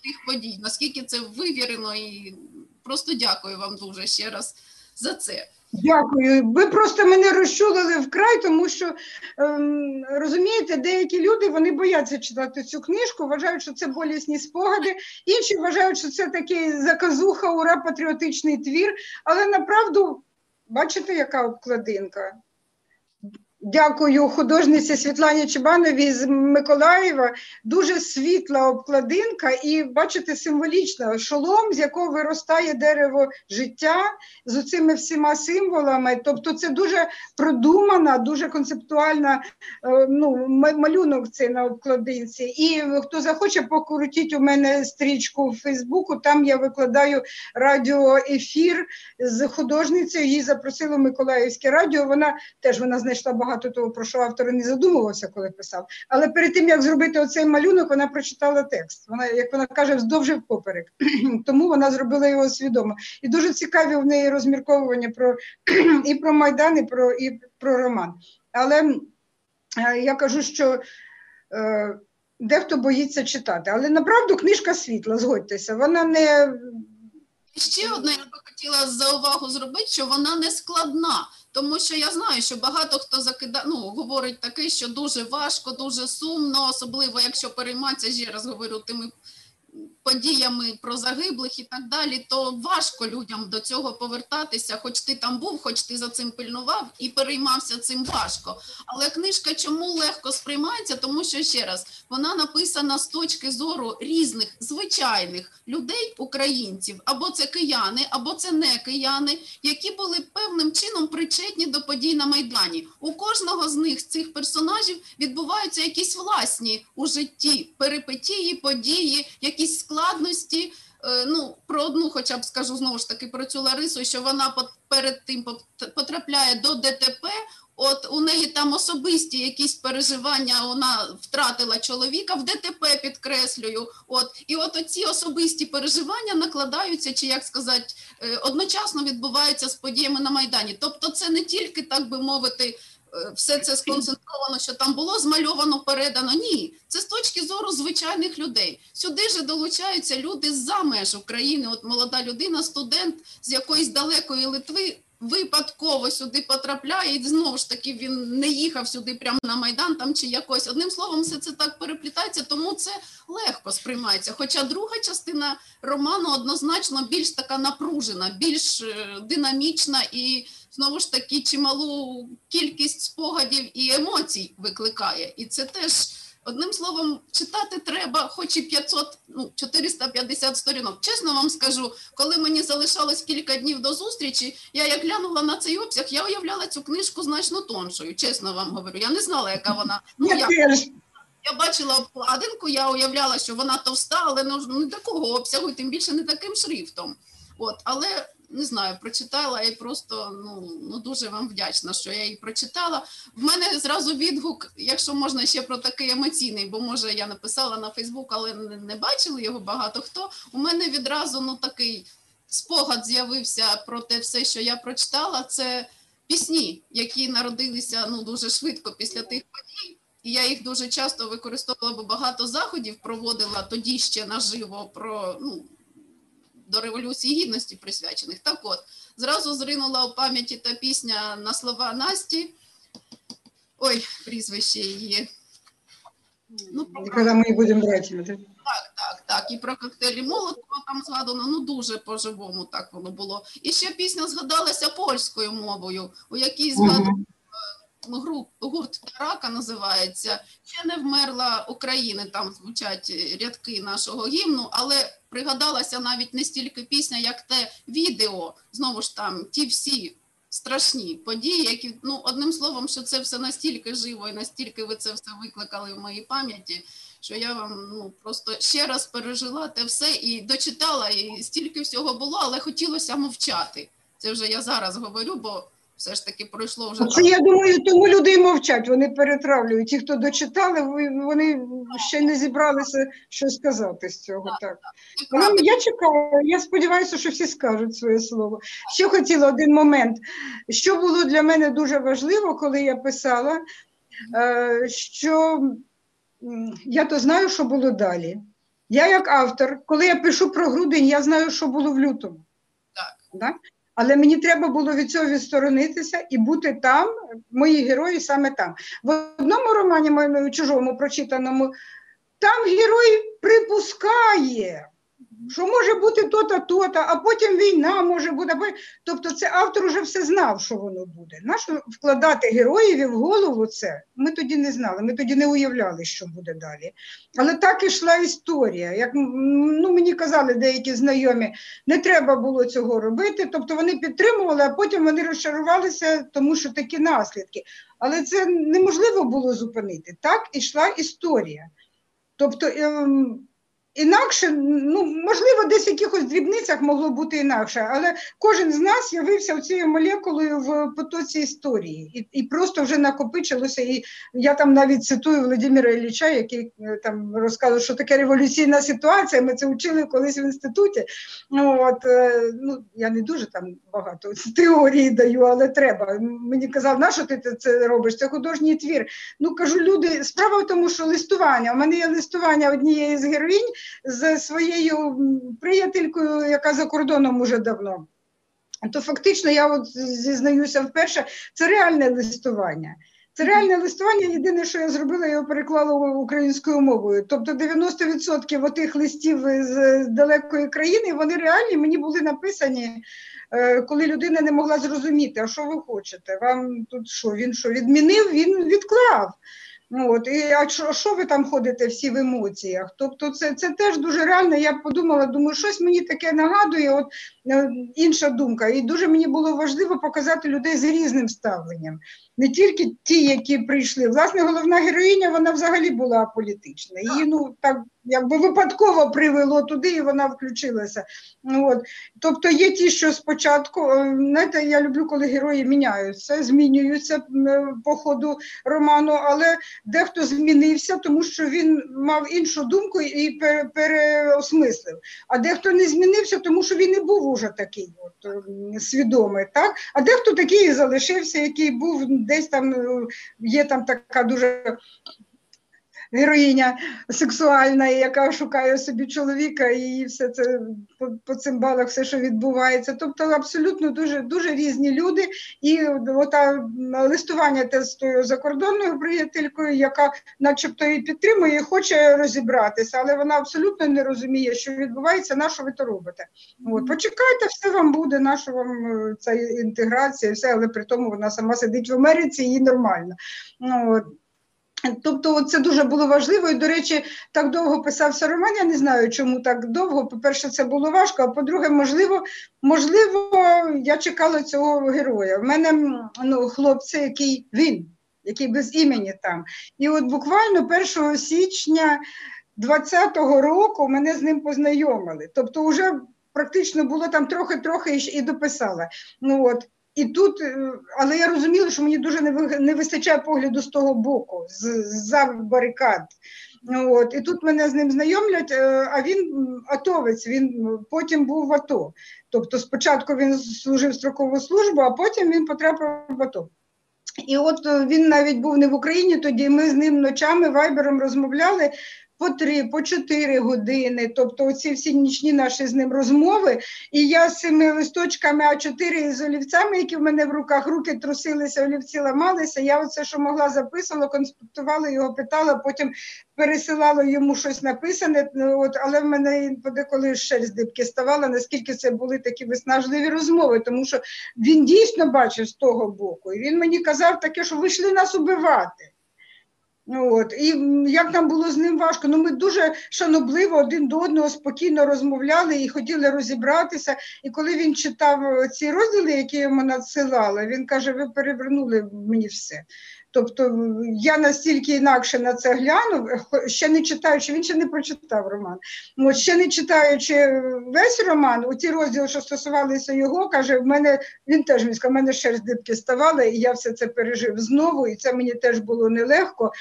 тих подій. Наскільки це вивірено, і просто дякую вам дуже ще раз за це. Дякую. Ви просто мене розчулили вкрай, тому що ем, розумієте, деякі люди вони бояться читати цю книжку, вважають, що це болісні спогади. Інші вважають, що це такий заказуха, ура, патріотичний твір. Але направду, бачите, яка обкладинка? Дякую художниці Світлані Чебановій з Миколаєва. Дуже світла обкладинка, і бачите, символічно шолом, з якого виростає дерево життя з цими всіма символами. Тобто, це дуже продумана, дуже концептуальна е, ну, малюнок цей на обкладинці. І хто захоче, покрутіть у мене стрічку в Фейсбуку. Там я викладаю радіоефір з художницею. Її запросило Миколаївське радіо. Вона теж вона знайшла багато багато того, про що автор не задумувався, коли писав. Але перед тим як зробити оцей малюнок, вона прочитала текст. Вона, як вона каже, вздовж і впоперек. [CLEARS THROAT] Тому вона зробила його свідомо. І дуже цікаві в неї розмірковування про [CLEARS THROAT] і про Майдан, і про і про роман. Але я кажу, що. Е, Дехто боїться читати, але направду книжка світла, згодьтеся, вона не. Ще одне я би хотіла за увагу зробити, що вона не складна. Тому що я знаю, що багато хто закидає, ну, говорить таке, що дуже важко, дуже сумно, особливо якщо перейматися, ще раз говорю, тими подіями про загиблих і так далі, то важко людям до цього повертатися, хоч ти там був, хоч ти за цим пильнував і переймався цим важко. Але книжка чому легко сприймається? Тому що ще раз вона написана з точки зору різних звичайних людей, українців, або це кияни, або це не кияни, які були певним чином причетні до подій на майдані. У кожного з них цих персонажів відбуваються якісь власні у житті перипетії, події, якісь складні складності. Е, ну, про одну, хоча б скажу знову ж таки про цю Ларису, що вона перед тим потрапляє до ДТП. От у неї там особисті якісь переживання, вона втратила чоловіка в ДТП, підкреслюю. От і от оці особисті переживання накладаються, чи як сказати, е, одночасно відбуваються з подіями на майдані. Тобто, це не тільки так би мовити. Все це сконцентровано, що там було змальовано, передано. Ні, це з точки зору звичайних людей. Сюди ж долучаються люди з-за меж України. От молода людина, студент з якоїсь далекої Литви. Випадково сюди потрапляє, і знову ж таки він не їхав сюди прямо на Майдан там чи якось. Одним словом, все це так переплітається, тому це легко сприймається. Хоча друга частина роману однозначно більш така напружена, більш е, динамічна і знову ж таки чималу кількість спогадів і емоцій викликає. І це теж, одним словом, читати треба, хоч і 500, ну, 450 сторінок. Чесно вам скажу, коли мені залишалось кілька днів до зустрічі, я як глянула на цей обсяг, я уявляла цю книжку значно тоншою, чесно вам говорю. Я не знала, яка вона. Ну, я, я... Я бачила обкладинку, я уявляла, що вона товста, але ну, не такого обсягу, тим більше не таким шрифтом. От, Але не знаю, прочитала і просто ну ну дуже вам вдячна, що я її прочитала. В мене зразу відгук, якщо можна ще про такий емоційний, бо може я написала на Фейсбук, але не, не бачили його багато хто. У мене відразу ну такий спогад з'явився про те все, що я прочитала. Це пісні, які народилися ну дуже швидко після тих подій. І я їх дуже часто використовувала, бо багато заходів проводила тоді ще наживо про ну до Революції Гідності присвячених. Так от, зразу зринула у пам'яті та пісня на слова Насті. Ой, прізвище її. Ну, Коли ми будемо брати. Так, так, так. І про коктейлі Молотова там згадано, ну дуже по-живому так воно було. І ще пісня згадалася польською мовою, у якій згадували груп, гурт Тарака називається Ще не вмерла Україна. Там звучать рядки нашого гімну, але пригадалася навіть не стільки пісня, як те відео. Знову ж там ті всі страшні події, які ну одним словом, що це все настільки живо і настільки ви це все викликали в моїй пам'яті. Що я вам ну просто ще раз пережила те все і дочитала, і стільки всього було, але хотілося мовчати. Це вже я зараз говорю, бо все ж таки пройшло вже. Це, я думаю, тому люди й мовчать, вони перетравлюють. Ті, хто дочитали, вони ще не зібралися що сказати з цього. Так, так. Але я чекаю, я сподіваюся, що всі скажуть своє слово. Ще хотіла один момент. Що було для мене дуже важливо, коли я писала, е, що я то знаю, що було далі. Я, як автор, коли я пишу про грудень, я знаю, що було в лютому. Так. Але мені треба було від цього відсторонитися і бути там, мої герої саме там. В одному романі моєму чужому прочитаному, там герой припускає, що може бути то-то, то-то, а потім війна може бути. Тобто це автор вже все знав, що воно буде. Нащо вкладати героїв в голову це? Ми тоді не знали, ми тоді не уявляли, що буде далі. Але так ішла історія. Як ну, мені казали деякі знайомі, не треба було цього робити. Тобто вони підтримували, а потім вони розчарувалися, тому що такі наслідки. Але це неможливо було зупинити. Так ішла історія. Тобто, ем, інакше, ну можливо, десь в якихось дрібницях могло бути інакше, але кожен з нас явився цією молекулою в потоці історії, і, і просто вже накопичилося. І я там навіть цитую Володимира Ілліча, який е, там розказував, що таке революційна ситуація. Ми це вчили колись в інституті. Ну, от, е, ну, я не дуже там багато [LAUGHS] теорії даю, але треба. Мені казав, на що ти це робиш? Це художній твір. Ну кажу, люди, справа в тому, що листування. У мене є листування однієї з героїнь з своєю приятелькою, яка за кордоном уже давно. То фактично, я от зізнаюся вперше, це реальне листування. Це реальне листування. Єдине, що я зробила, я його переклала українською мовою. Тобто 90% отих листів з далекої країни, вони реальні, мені були написані, е, коли людина не могла зрозуміти, а що ви хочете? Вам тут що? Він що відмінив, він відклав. Ну, от, і, а що, що ви там ходите всі в емоціях? Тобто це, це теж дуже реально. Я подумала, думаю, щось мені таке нагадує, от е, інша думка. І дуже мені було важливо показати людей з різним ставленням. Не тільки ті, які прийшли. Власне, головна героїня, вона взагалі була аполітична. Її ну так якби випадково привело туди, і вона включилася. Ну, от. Тобто є ті, що спочатку, е, знаєте, я люблю, коли герої міняються, змінюються е, по ходу роману, але дехто змінився, тому що він мав іншу думку і пере- переосмислив. А дехто не змінився, тому що він не був уже такий от, свідомий. Так? А дехто такий і залишився, який був десь там, е, є там така дуже героїня сексуальна, яка шукає собі чоловіка, і все це по, по цим балах, все, що відбувається. Тобто абсолютно дуже, дуже різні люди. І ота листування те з тою закордонною приятелькою, яка начебто і підтримує, і хоче розібратися, але вона абсолютно не розуміє, що відбувається, на що ви то робите. От, почекайте, все вам буде, на що вам е, ця інтеграція, все, але при тому вона сама сидить в Америці, і їй нормально. Ну, от. Тобто це дуже було важливо. І, до речі, так довго писався роман. Я не знаю, чому так довго. По-перше, це було важко, а по-друге, можливо, можливо, я чекала цього героя. В мене ну, хлопці, який він, який без імені там. І от буквально 1 січня 20-го року мене з ним познайомили. Тобто, вже практично було там трохи-трохи і дописала. Ну от. І тут, е, але я розуміла, що мені дуже не ви- не вистачає погляду з того боку, з за барикад. От, і тут мене з ним знайомлять, е, а він атовець, він потім був в АТО. Тобто спочатку він служив строкову службу, а потім він потрапив в АТО. І от е, він навіть був не в Україні тоді, ми з ним ночами вайбером розмовляли по три, по чотири години. Тобто оці всі нічні наші з ним розмови. І я з цими листочками А4 і з олівцями, які в мене в руках, руки трусилися, олівці ламалися. Я оце, що могла, записувала, конспектувала його, питала, потім пересилала йому щось написане. От, але в мене подеколи шерсть дибки ставала, наскільки це були такі виснажливі розмови, тому що він дійсно бачив з того боку. І він мені казав таке, що ви йшли нас убивати. От. І як нам було з ним важко. Ну, ми дуже шанобливо один до одного спокійно розмовляли і хотіли розібратися. І коли він читав е, ці розділи, які йому надсилали, він каже: ви перевернули мені все. Тобто я настільки інакше на це глянув, ще не читаючи, він ще не прочитав роман. От ще не читаючи весь роман, у ті розділи, що стосувалися його, каже, в мене він теж сказав, в мене шерсть дибки ставала, і я все це пережив знову, і це мені теж було нелегко.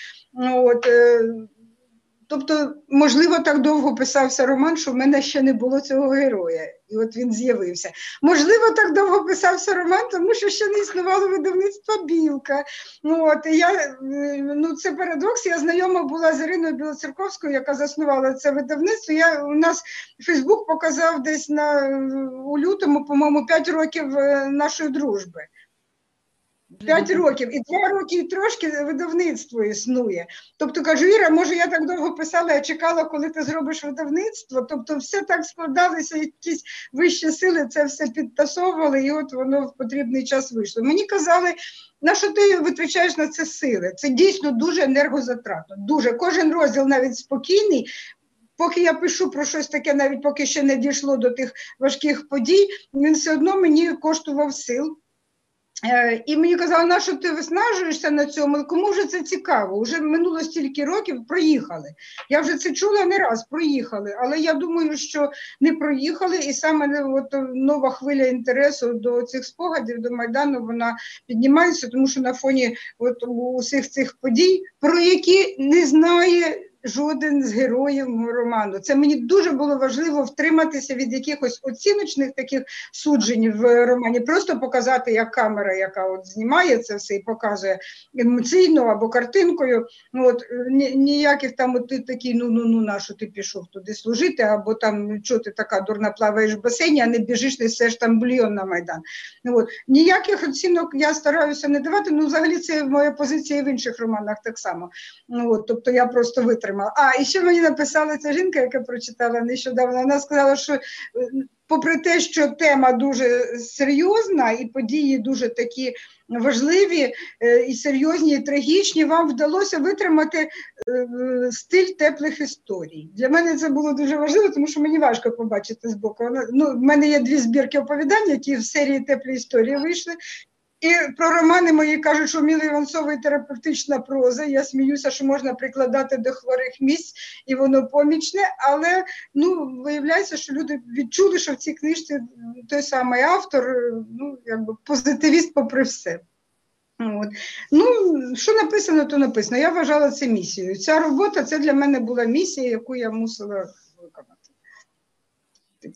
От, е, тобто, можливо, так довго писався роман, що в мене ще не було цього героя, і от він з'явився. Можливо, так довго писався роман, тому що ще не існувало видавництва Білка. Ну, от, я, ну, це парадокс. Я знайома була з Іриною Білоцерковською, яка заснувала це видавництво. Я, у нас Фейсбук показав десь на, у лютому, по-моєму, 5 років е, нашої дружби. П'ять років. І два роки трошки видавництво існує. Тобто кажу, Іра, може, я так довго писала, я чекала, коли ти зробиш видавництво. Тобто, все так складалося, якісь вищі сили це все підтасовували, і от воно в потрібний час вийшло. Мені казали, на що ти витрачаєш на це сили? Це дійсно дуже енергозатратно. Дуже кожен розділ навіть спокійний. Поки я пишу про щось таке, навіть поки ще не дійшло до тих важких подій, він все одно мені коштував сил. Е, І мені казали, на що ти виснажуєшся на цьому? Кому вже це цікаво? Уже минуло стільки років, проїхали. Я вже це чула не раз, проїхали. Але я думаю, що не проїхали, і саме не- от, е, нова хвиля інтересу до цих спогадів, до Майдану, вона піднімається, тому що на фоні от, усіх цих подій, про які не знає. Жоден з героїв роману. Це мені дуже було важливо втриматися від якихось оціночних таких суджень в романі, просто показати, як камера, яка от знімає це все і показує емоційно або картинкою. Ну от ніяких там от ти такий, ну ну ну на що ти пішов туди служити, або там що ти така дурна плаваєш в басейні, а не біжиш, несеш там бульйон на майдан. Ну от ніяких оцінок я стараюся не давати. Ну, взагалі, це моя позиція і в інших романах так само. Ну от, тобто я просто витримала. А і ще мені написала ця жінка, яка прочитала нещодавно. Вона сказала, що попри те, що тема дуже серйозна і події дуже такі важливі е, і серйозні, і трагічні, вам вдалося витримати е, стиль теплих історій. Для мене це було дуже важливо, тому що мені важко побачити збоку. Ну, в мене є дві збірки оповідань, які в серії теплі історії вийшли. І про романи мої кажуть, що у Міли Іванцової терапевтична проза. Я сміюся, що можна прикладати до хворих місць, і воно помічне. Але ну виявляється, що люди відчули, що в цій книжці той самий автор, ну якби позитивіст, попри все. От. Ну, що написано, то написано. Я вважала це місією. Ця робота це для мене була місія, яку я мусила виконати.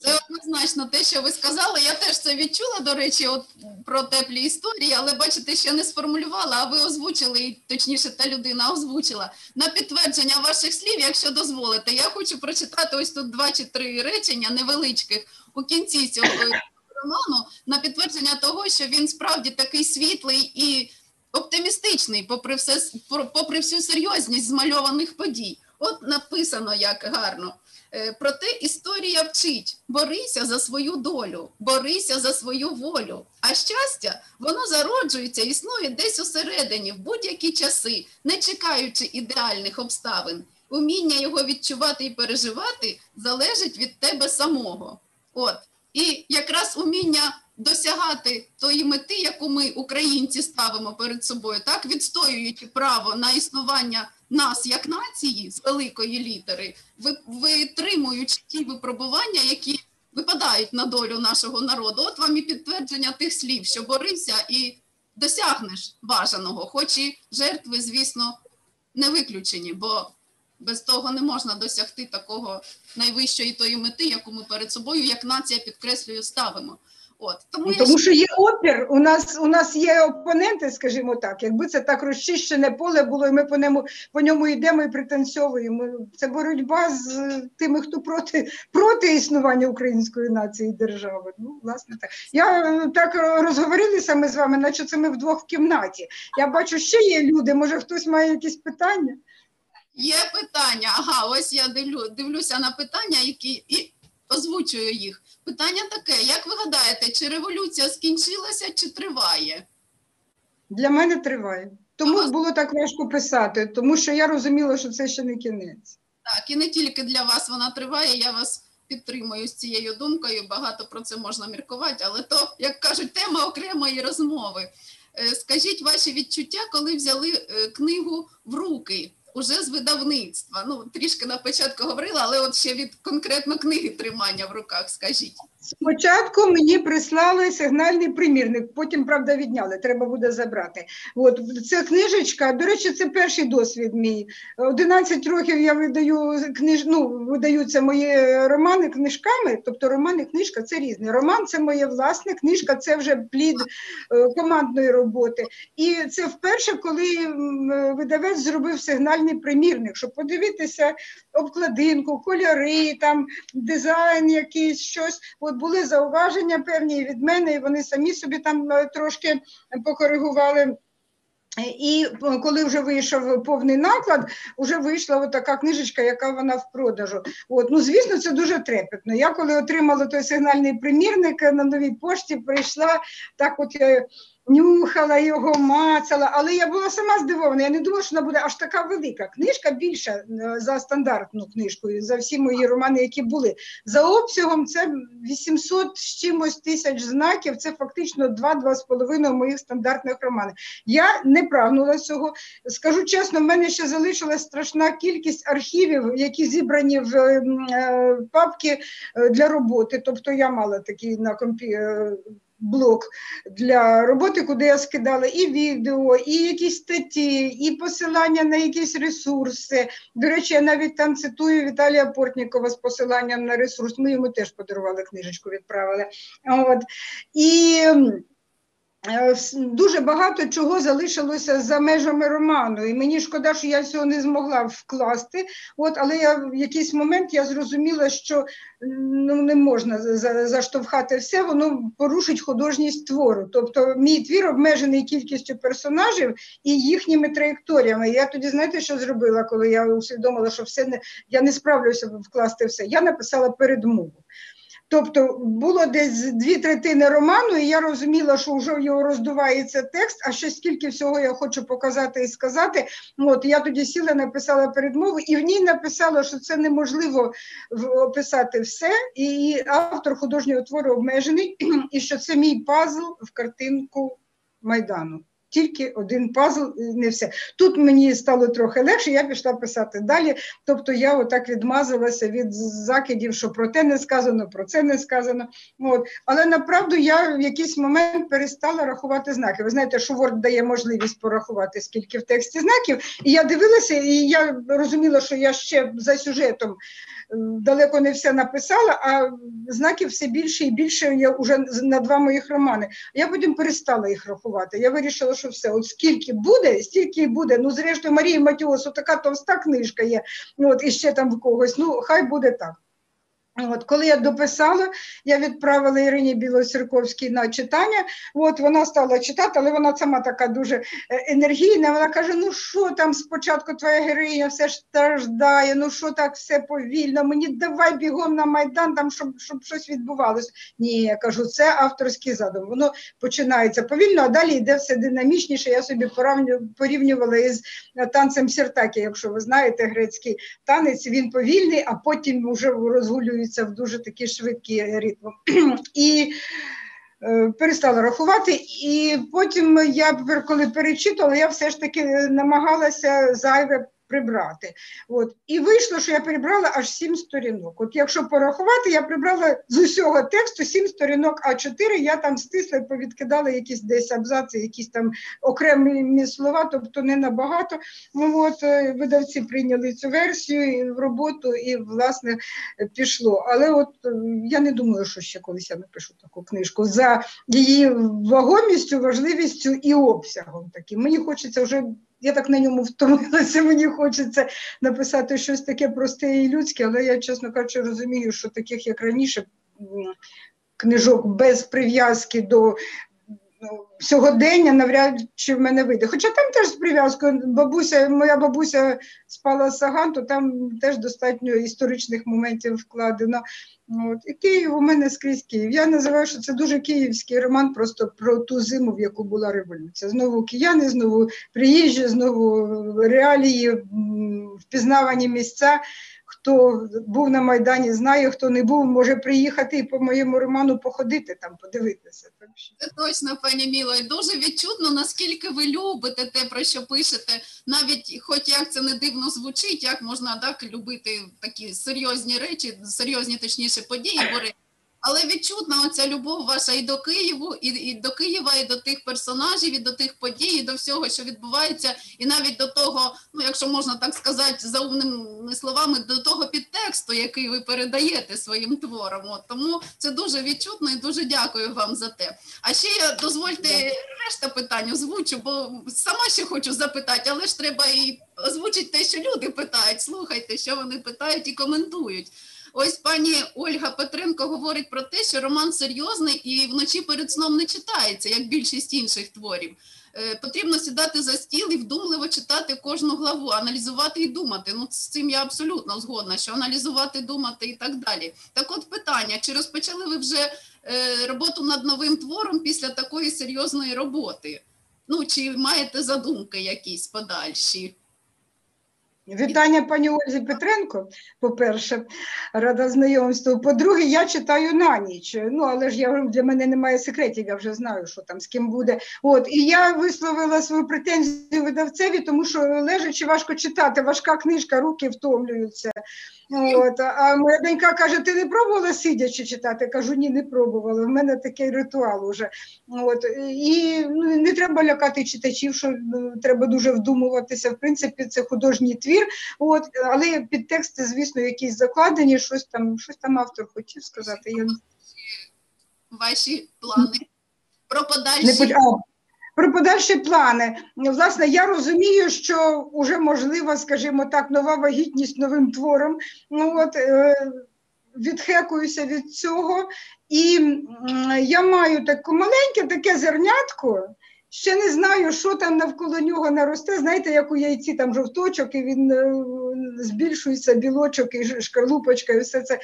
Це однозначно те, що ви сказали. Я теж це відчула, до речі, от про теплі історії, але бачите, ще не сформулювала, а ви озвучили, і точніше, та людина озвучила. На підтвердження ваших слів, якщо дозволите, я хочу прочитати ось тут два чи три речення невеличких у кінці цього роману на підтвердження того, що він справді такий світлий і оптимістичний, попри все попри всю серйозність змальованих подій. От написано як гарно. Е, Проте історія вчить: борися за свою долю, борися за свою волю. А щастя, воно зароджується, існує десь усередині, в будь-які часи, не чекаючи ідеальних обставин. Уміння його відчувати і переживати залежить від тебе самого. От. І якраз уміння досягати тої мети, яку ми, українці, ставимо перед собою, так відстоюючи право на існування нас як нації з великої літери, витримуючи ті випробування, які випадають на долю нашого народу. От вам і підтвердження тих слів, що борися і досягнеш бажаного, хоч і жертви, звісно, не виключені, бо без того не можна досягти такого найвищої тої мети, яку ми перед собою, як нація, підкреслюю, ставимо. От тому Ну, тому що є опір, у нас у нас є опоненти, скажімо так. Якби це так розчищене поле було, і ми по ньому по ньому йдемо і пританцьовуємо. Це боротьба з тими, хто проти проти існування української нації і держави. Ну, власне, так я е, так е, розговорилися ми з вами, наче це ми вдвох в кімнаті. Я бачу, ще є люди. Може, хтось має якісь питання? Є питання. Ага, ось я дивлю, дивлюся на питання, які і озвучую їх. Питання таке: як ви гадаєте, чи революція скінчилася, чи триває? Для мене триває. Тому Ага. було так важко писати, тому що я розуміла, що це ще не кінець. Так, і не тільки для вас вона триває. Я вас підтримую з цією думкою. Багато про це можна міркувати, але то, як кажуть, тема окремої розмови. Е, Скажіть ваші відчуття, коли взяли е, книгу в руки уже з видавництва. Ну, трішки на початку говорила, але от ще від конкретно книги тримання в руках, скажіть. Спочатку мені прислали сигнальний примірник, потім, правда, відняли, треба буде забрати. От це книжечка. До речі, це перший досвід мій. 11 років я видаю книж... ну, видаються мої романи книжками, тобто роман і книжка це різне. Роман це моє власне, книжка це вже плід е, командної роботи. І це вперше, коли видавець зробив сигнальний примірник, щоб подивитися обкладинку, кольори, там дизайн якийсь щось. От були зауваження певні від мене, і вони самі собі там е, трошки покоригували. І е, коли вже вийшов повний наклад, вже вийшла от така книжечка, яка вона в продажу. От, ну звісно, це дуже трепетно. Я коли отримала той сигнальний примірник е, на новій пошті, прийшла так, от я нюхала його, мацала, але я була сама здивована. Я не думала, що вона буде аж така велика. Книжка більша е, за стандартну книжку, за всі мої романи, які були. За обсягом це 800 з чимось тисяч знаків. Це фактично 2-2,5 моїх стандартних романів. Я не прагнула цього. Скажу чесно, в мене ще залишилась страшна кількість архівів, які зібрані в ем, е, папки е, для роботи. Тобто я мала такий на компі. Блок для роботи, куди я скидала і відео, і якісь статті, і посилання на якісь ресурси. До речі, я навіть там цитую Віталія Портнікова з посиланням на ресурс. Ми йому теж подарували книжечку, відправили. От. І дуже багато чого залишилося за межами роману. І мені шкода, що я цього не змогла вкласти. От, але я в якийсь момент я зрозуміла, що ну, не можна за- за- заштовхати все, воно порушить художність твору. Тобто мій твір обмежений кількістю персонажів і їхніми траєкторіями. Я тоді знаєте, що зробила, коли я усвідомила, що все не я не справлюся вкласти все. Я написала передмову. Тобто було десь дві третини роману, і я розуміла, що вже його роздувається текст, а ще скільки всього я хочу показати і сказати. От я тоді сіла, написала передмову, і в ній написала, що це неможливо описати все, і автор художнього твору обмежений, [CLEARS THROAT] і що це мій пазл в картинку Майдану. Тільки один пазл, і не все. Тут мені стало трохи легше, я пішла писати далі. Тобто я отак відмазалася від закидів, що про те не сказано, про це не сказано. От. Але направду я в якийсь момент перестала рахувати знаки. Ви знаєте, що Word дає можливість порахувати, скільки в тексті знаків. І я дивилася, і я розуміла, що я ще за сюжетом далеко не все написала, а знаків все більше і більше я вже на два моїх романи. Я потім перестала їх рахувати. Я вирішила, що все, от скільки буде, стільки і буде. Ну, зрештою, Марії Матіос, така товста книжка є, от, і ще там в когось. Ну, хай буде так. От, коли я дописала, я відправила Ірині Білоцерковській на читання. От вона стала читати, але вона сама така дуже е, енергійна. Вона каже: ну що там спочатку твоя героїня все ж страждає, ну що так все повільно, мені давай бігом на Майдан, там, щоб, щоб щось відбувалося. Ні, я кажу, це авторський задум. Воно починається повільно, а далі йде все динамічніше. Я собі порівнювала із е, танцем Сіртакі, якщо ви знаєте грецький танець, він повільний, а потім вже розгулюється в дуже такі швидкі ритми. І е, перестала рахувати, і потім я, коли перечитувала, я все ж таки намагалася зайве прибрати. От. І вийшло, що я перебрала аж сім сторінок. От якщо порахувати, я прибрала з усього тексту сім сторінок, а чотири я там стисла і повідкидала якісь десь абзаци, якісь там окремі слова, тобто не набагато. Ну, от, е, видавці прийняли цю версію і в роботу, і власне пішло. Але от е, я не думаю, що ще колись я напишу таку книжку за її вагомістю, важливістю і обсягом. Таким. Мені хочеться вже. Я так на ньому втомилася, [LAUGHS] мені хочеться написати щось таке просте і людське, але я, чесно кажучи, розумію, що таких, як раніше, книжок без прив'язки до сьогодення навряд чи в мене вийде. Хоча там теж з прив'язкою бабуся, моя бабуся спала з Саган, то там теж достатньо історичних моментів вкладено. От. І Київ у мене скрізь Київ. Я називаю, що це дуже київський роман просто про ту зиму, в яку була революція. Знову кияни, знову приїжджі, знову реалії, впізнавані місця. Хто був на Майдані, знає, хто не був, може приїхати і по моєму роману походити там, подивитися. Це точно, пані Міло, і дуже відчутно, наскільки ви любите те, про що пишете, навіть хоч як це не дивно звучить, як можна так любити такі серйозні речі, серйозні точніше події, бори. Але відчутна оця любов ваша і до Києву, і, і до Києва, і до тих персонажів, і до тих подій, і до всього, що відбувається, і навіть до того, ну якщо можна так сказати, за умними словами, до того підтексту, який ви передаєте своїм твором. От, тому це дуже відчутно і дуже дякую вам за те. А ще я дозвольте решта питань озвучу, бо сама ще хочу запитати, але ж треба і озвучити те, що люди питають. Слухайте, що вони питають і коментують. Ось пані Ольга Петренко говорить про те, що роман серйозний і вночі перед сном не читається, як більшість інших творів. Е, Потрібно сідати за стіл і вдумливо читати кожну главу, аналізувати і думати. Ну, з цим я абсолютно згодна, що аналізувати, думати і так далі. Так от питання, чи розпочали ви вже е, роботу над новим твором після такої серйозної роботи? Ну, чи маєте задумки якісь подальші? Вітання пані Ользі Петренко. По-перше, рада знайомству. По-друге, я читаю на ніч. Ну, але ж я для мене немає секретів, я вже знаю, що там з ким буде. От і я висловила свою претензію видавцеві, тому що лежачи важко читати, важка книжка, руки втомлюються. От, а моя донька каже: ти не пробувала сидячи читати? Я кажу, ні, не пробувала. В мене такий ритуал уже. От, і ну, не треба лякати читачів, що ну, треба дуже вдумуватися. В принципі, це художній твір. От, але підтексти, звісно, якісь закладені, щось там, щось там автор хотів сказати. Я Ваші плани про подальші поч- а, Про подальші плани. Власне, я розумію, що вже можлива, скажімо так, нова вагітність новим твором. Ну от е, відхекуюся від цього, і я маю таке маленьке таке зернятко. Ще не знаю, що там навколо нього наросте. Знаєте, як у яйці там жовточок, і він е, збільшується білочок і шкарлупочка, і все це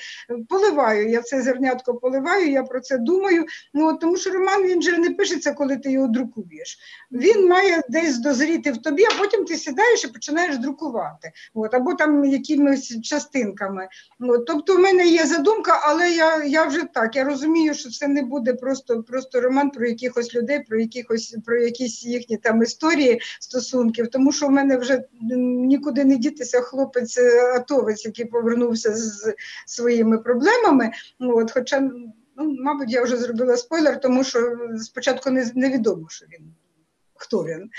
поливаю. Я це зернятко поливаю, я про це думаю. Ну, от, тому що роман він же не пишеться, коли ти його друкуєш. Він має десь дозріти в тобі, а потім ти сідаєш і починаєш друкувати. От, або там якимись частинками. От, тобто, в мене є задумка, але я, я вже так. Я розумію, що це не буде просто, просто роман про якихось людей, про якихось про якісь їхні там історії стосунків, тому що в мене вже нікуди не дітися хлопець е, атовець, який повернувся з своїми проблемами. Ну, от, хоча, ну, мабуть, я вже зробила спойлер, тому що спочатку не, невідомо, що він. Хто він?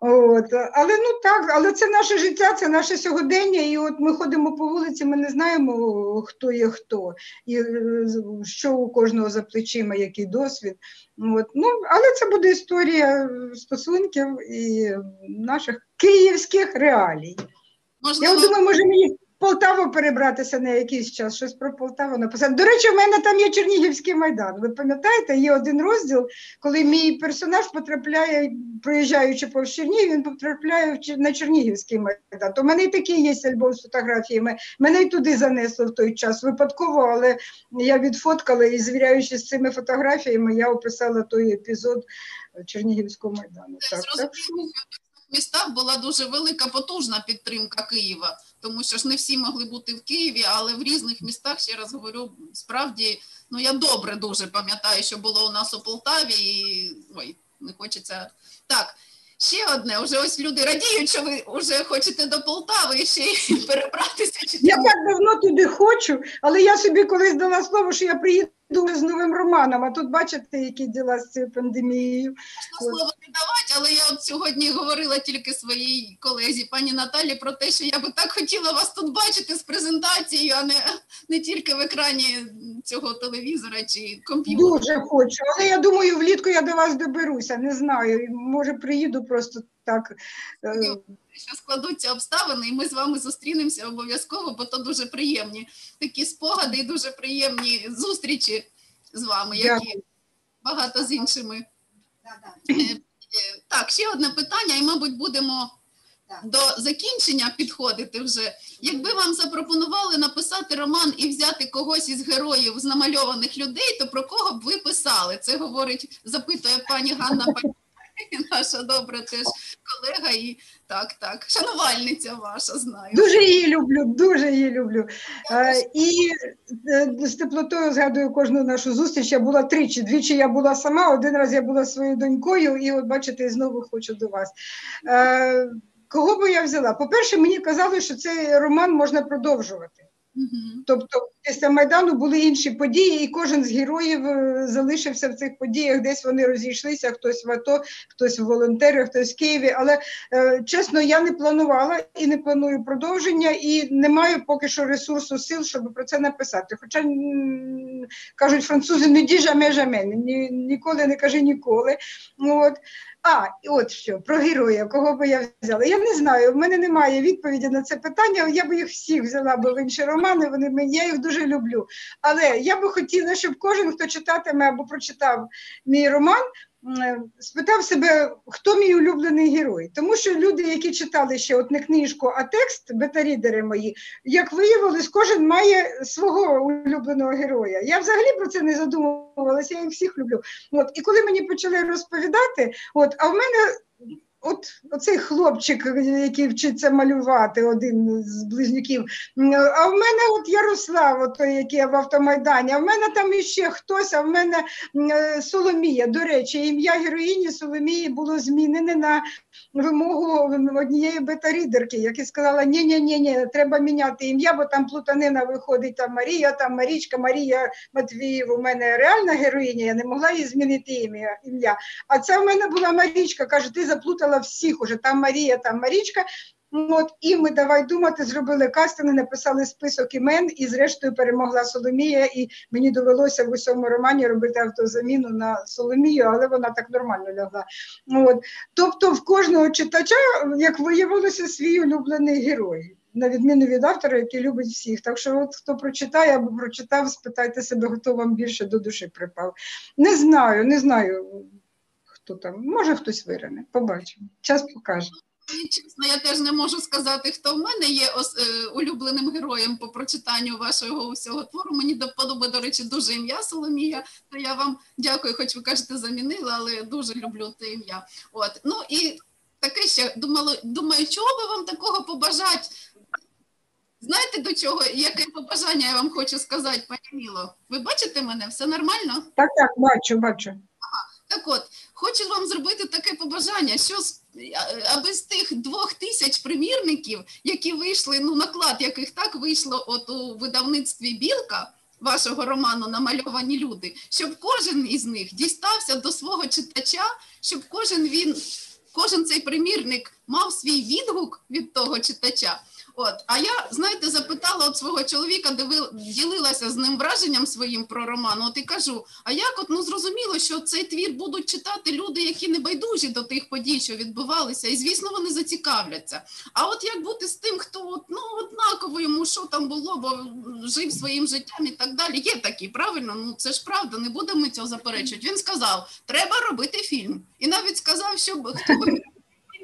От. Але ну так, але це наше життя, це наше сьогодення. І от ми ходимо по вулиці, ми не знаємо, хто є хто, і е, що у кожного за плечима, який досвід. От. Ну, але це буде історія стосунків і наших київських реалій. Я можливо от думаю, може мені Полтаву перебратися на якийсь час, щось про Полтаву написати. До речі, в мене там є Чернігівський майдан. Ви пам'ятаєте, є один розділ, коли мій персонаж потрапляє, проїжджаючи повз Чернігів, він потрапляє на Чернігівський майдан. То в мене і такий є альбом з фотографіями. Мене й туди занесло в той час. Випадково, але я відфоткала і звіряючись з цими фотографіями, я описала той епізод Чернігівського майдану. Так, так. зрозуміло, в містах була дуже велика потужна підтримка Києва, тому що ж не всі могли бути в Києві, але в різних містах, ще раз говорю, справді, ну я добре дуже пам'ятаю, що було у нас у Полтаві, і ой, не хочеться. Так, ще одне, вже ось люди радіють, що ви вже хочете до Полтави і ще перебратися. Чи Я так давно туди хочу, але я собі колись дала слово, що я приїду з новим романом. А тут бачите, які діла з цією пандемією. можна слово не давати, але я от сьогодні говорила тільки своїй колезі, пані Наталі, про те, що я би так хотіла вас тут бачити з презентацією, а не, не тільки в екрані цього телевізора чи комп'ютера. Дуже хочу. Але я думаю, влітку я до вас доберуся. Не знаю. Може, приїду просто так. Що складуться обставини, і ми з вами зустрінемося обов'язково, бо то дуже приємні такі спогади і дуже приємні зустрічі з вами, які Дякую. багато з іншими. Е, е, Так, ще одне питання, і, мабуть, будемо до закінчення підходити вже. Якби вам запропонували написати роман і взяти когось із героїв з намальованих людей, то про кого б ви писали? Це говорить, запитує пані Ганна Пані, [LAUGHS] наша добра теж колега і так, так, шанувальниця ваша, знаю. Дуже її люблю, дуже її люблю. Е, і е, з теплотою згадую кожну нашу зустріч. Я була тричі. Двічі я була сама, один раз я була своєю донькою, і от бачите, знову хочу до вас. Е, кого би я взяла? По-перше, мені казали, що цей роман можна продовжувати. Мгм. Тобто після Майдану були інші події, і кожен з героїв е, залишився в цих подіях, десь вони розійшлися, хтось в АТО, хтось в волонтери, хтось в Києві. Але е, чесно, я не планувала і не планую продовження, і не маю поки що ресурсу сил, щоб про це написати. Хоча кажуть французи, не ді жаме жаме, ні, ніколи не кажи ніколи. От. А, от що, про героя, кого би я взяла. Я не знаю, в мене немає відповіді на це питання. Я би їх всіх взяла би в інші романи, вони мені, я їх дуже люблю. Але я би хотіла, щоб кожен, хто читатиме або прочитав мій роман, спитав себе, хто мій улюблений герой. Тому що люди, які читали ще от не книжку, а текст, бета-рідери мої, як виявилось, кожен має свого улюбленого героя. Я взагалі про це не задумувалася, я їх всіх люблю. От, і коли мені почали розповідати, от, а в мене. От оцей хлопчик, який вчиться малювати, один з близнюків. А в мене от Ярослав, той, який в автомайдані, а в мене там іще хтось, а в мене е, Соломія. До речі, ім'я героїні Соломії було змінене на вимогу однієї бета-рідерки, яка сказала: ні ні ні ні треба міняти ім'я, бо там плутанина виходить, там Марія, там Марічка, Марія Матвіїв. У мене реальна героїня, я не могла їй змінити ім'я. ім'я. А це в мене була Марічка. Каже, ти заплутала всіх уже. Там Марія, там Марічка. От і ми давай думати, зробили кастинг, написали список імен, і зрештою перемогла Соломія. І мені довелося в усьому романі робити автозаміну на Соломію, але вона так нормально лягла. От. Тобто, в кожного читача, як виявилося, свій улюблений герой. На відміну від автора, який любить всіх. Так що, от хто прочитає або прочитав, спитайте себе, хто вам більше до душі припав. Не знаю, не знаю, хто там. Може хтось вирине. Побачимо. Час покаже. Чесно, я теж не можу сказати, хто в мене є ос- е, улюбленим героєм по прочитанню вашого усього твору. Мені до вподоби, до речі, дуже ім'я Соломія. То я вам дякую, хоч ви кажете, замінила, але дуже люблю те ім'я. От ну і таке ще думала, думаю, чого би вам такого побажати? Знаєте до чого? Яке побажання я вам хочу сказати, пані Міло? Ви бачите мене? Все нормально? Так, так, бачу, бачу. Так от, хочу вам зробити таке побажання, що аби з тих двох тисяч примірників, які вийшли, ну наклад яких так вийшло от у видавництві Білка вашого роману Намальовані люди, щоб кожен із них дістався до свого читача, щоб кожен він, кожен цей примірник мав свій відгук від того читача. От, а я, знаєте, запитала от свого чоловіка, диви- ділилася з ним враженням своїм про роман. От і кажу: а як от ну зрозуміло, що цей твір будуть читати люди, які не байдужі до тих подій, що відбувалися, і звісно, вони зацікавляться. А от як бути з тим, хто от, ну однаково йому що там було, бо жив своїм життям і так далі. Є такі, правильно? Ну це ж правда, не будемо цього заперечувати. Він сказав, треба робити фільм, і навіть сказав, що хто би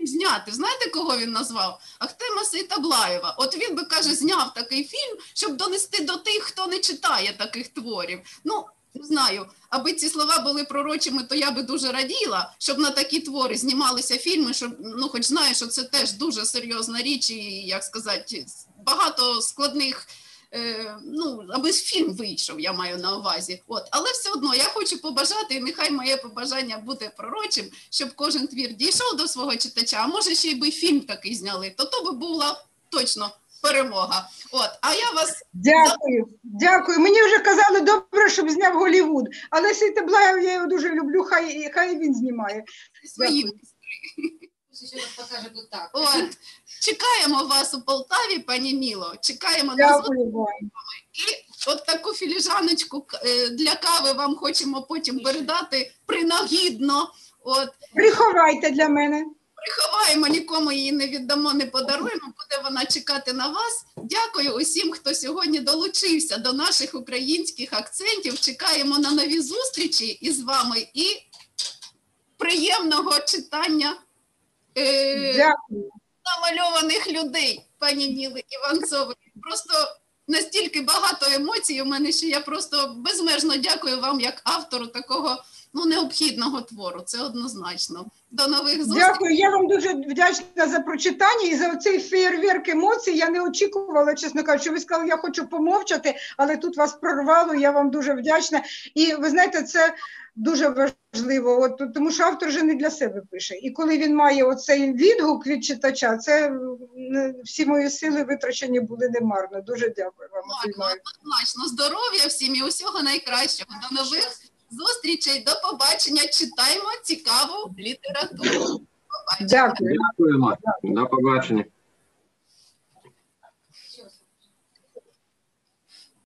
зняти. Знаєте, кого він назвав? Ахтема Сейтаблаєва. От він би каже, зняв такий фільм, щоб донести до тих, хто не читає таких творів. Ну не знаю, аби ці слова були пророчими, то я би дуже раділа, щоб на такі твори знімалися фільми, щоб ну, хоч знаю, що це теж дуже серйозна річ, і як сказати, багато складних. Е, ну, аби фільм вийшов, я маю на увазі. От, але все одно я хочу побажати, і нехай моє побажання буде пророчим, щоб кожен твір дійшов до свого читача, а може ще й би фільм такий зняли, то то би була точно перемога. От, а я вас Дякую, дякую. Мені вже казали добре, щоб зняв Голівуд. Але Сейтеблаєв я його дуже люблю, хай, хай він знімає. своїм. Раз покаже тут так. От, чекаємо вас у Полтаві, пані Міло. Чекаємо на зустріч. Вам. От таку філіжаночку е, для кави вам хочемо потім передати принагідно. От Приховайте для мене. приховаємо, нікому її не віддамо, не подаруємо. Буде вона чекати на вас. Дякую усім, хто сьогодні долучився до наших українських акцентів. Чекаємо на нові зустрічі із вами і приємного читання е, Дякую. Намальованих людей, пані Ніли Іванцової. Просто настільки багато емоцій у мене, що я просто безмежно дякую вам як автору такого ну, необхідного твору. Це однозначно. До нових зустрічей. Дякую. Я вам дуже вдячна за прочитання і за цей феєрверк емоцій. Я не очікувала, чесно кажучи. Ви сказали, я хочу помовчати, але тут вас прорвало. Я вам дуже вдячна. І ви знаєте, це дуже важливо, от, тому що автор вже не для себе пише. І коли він має оцей відгук від читача, це всі мої сили витрачені були немарно. Дуже дякую вам. Однозначно здоров'я всім і усього найкращого. До нових зустрічей, до побачення. Читаємо цікаву літературу. Дякую. Дякуємо. До побачення.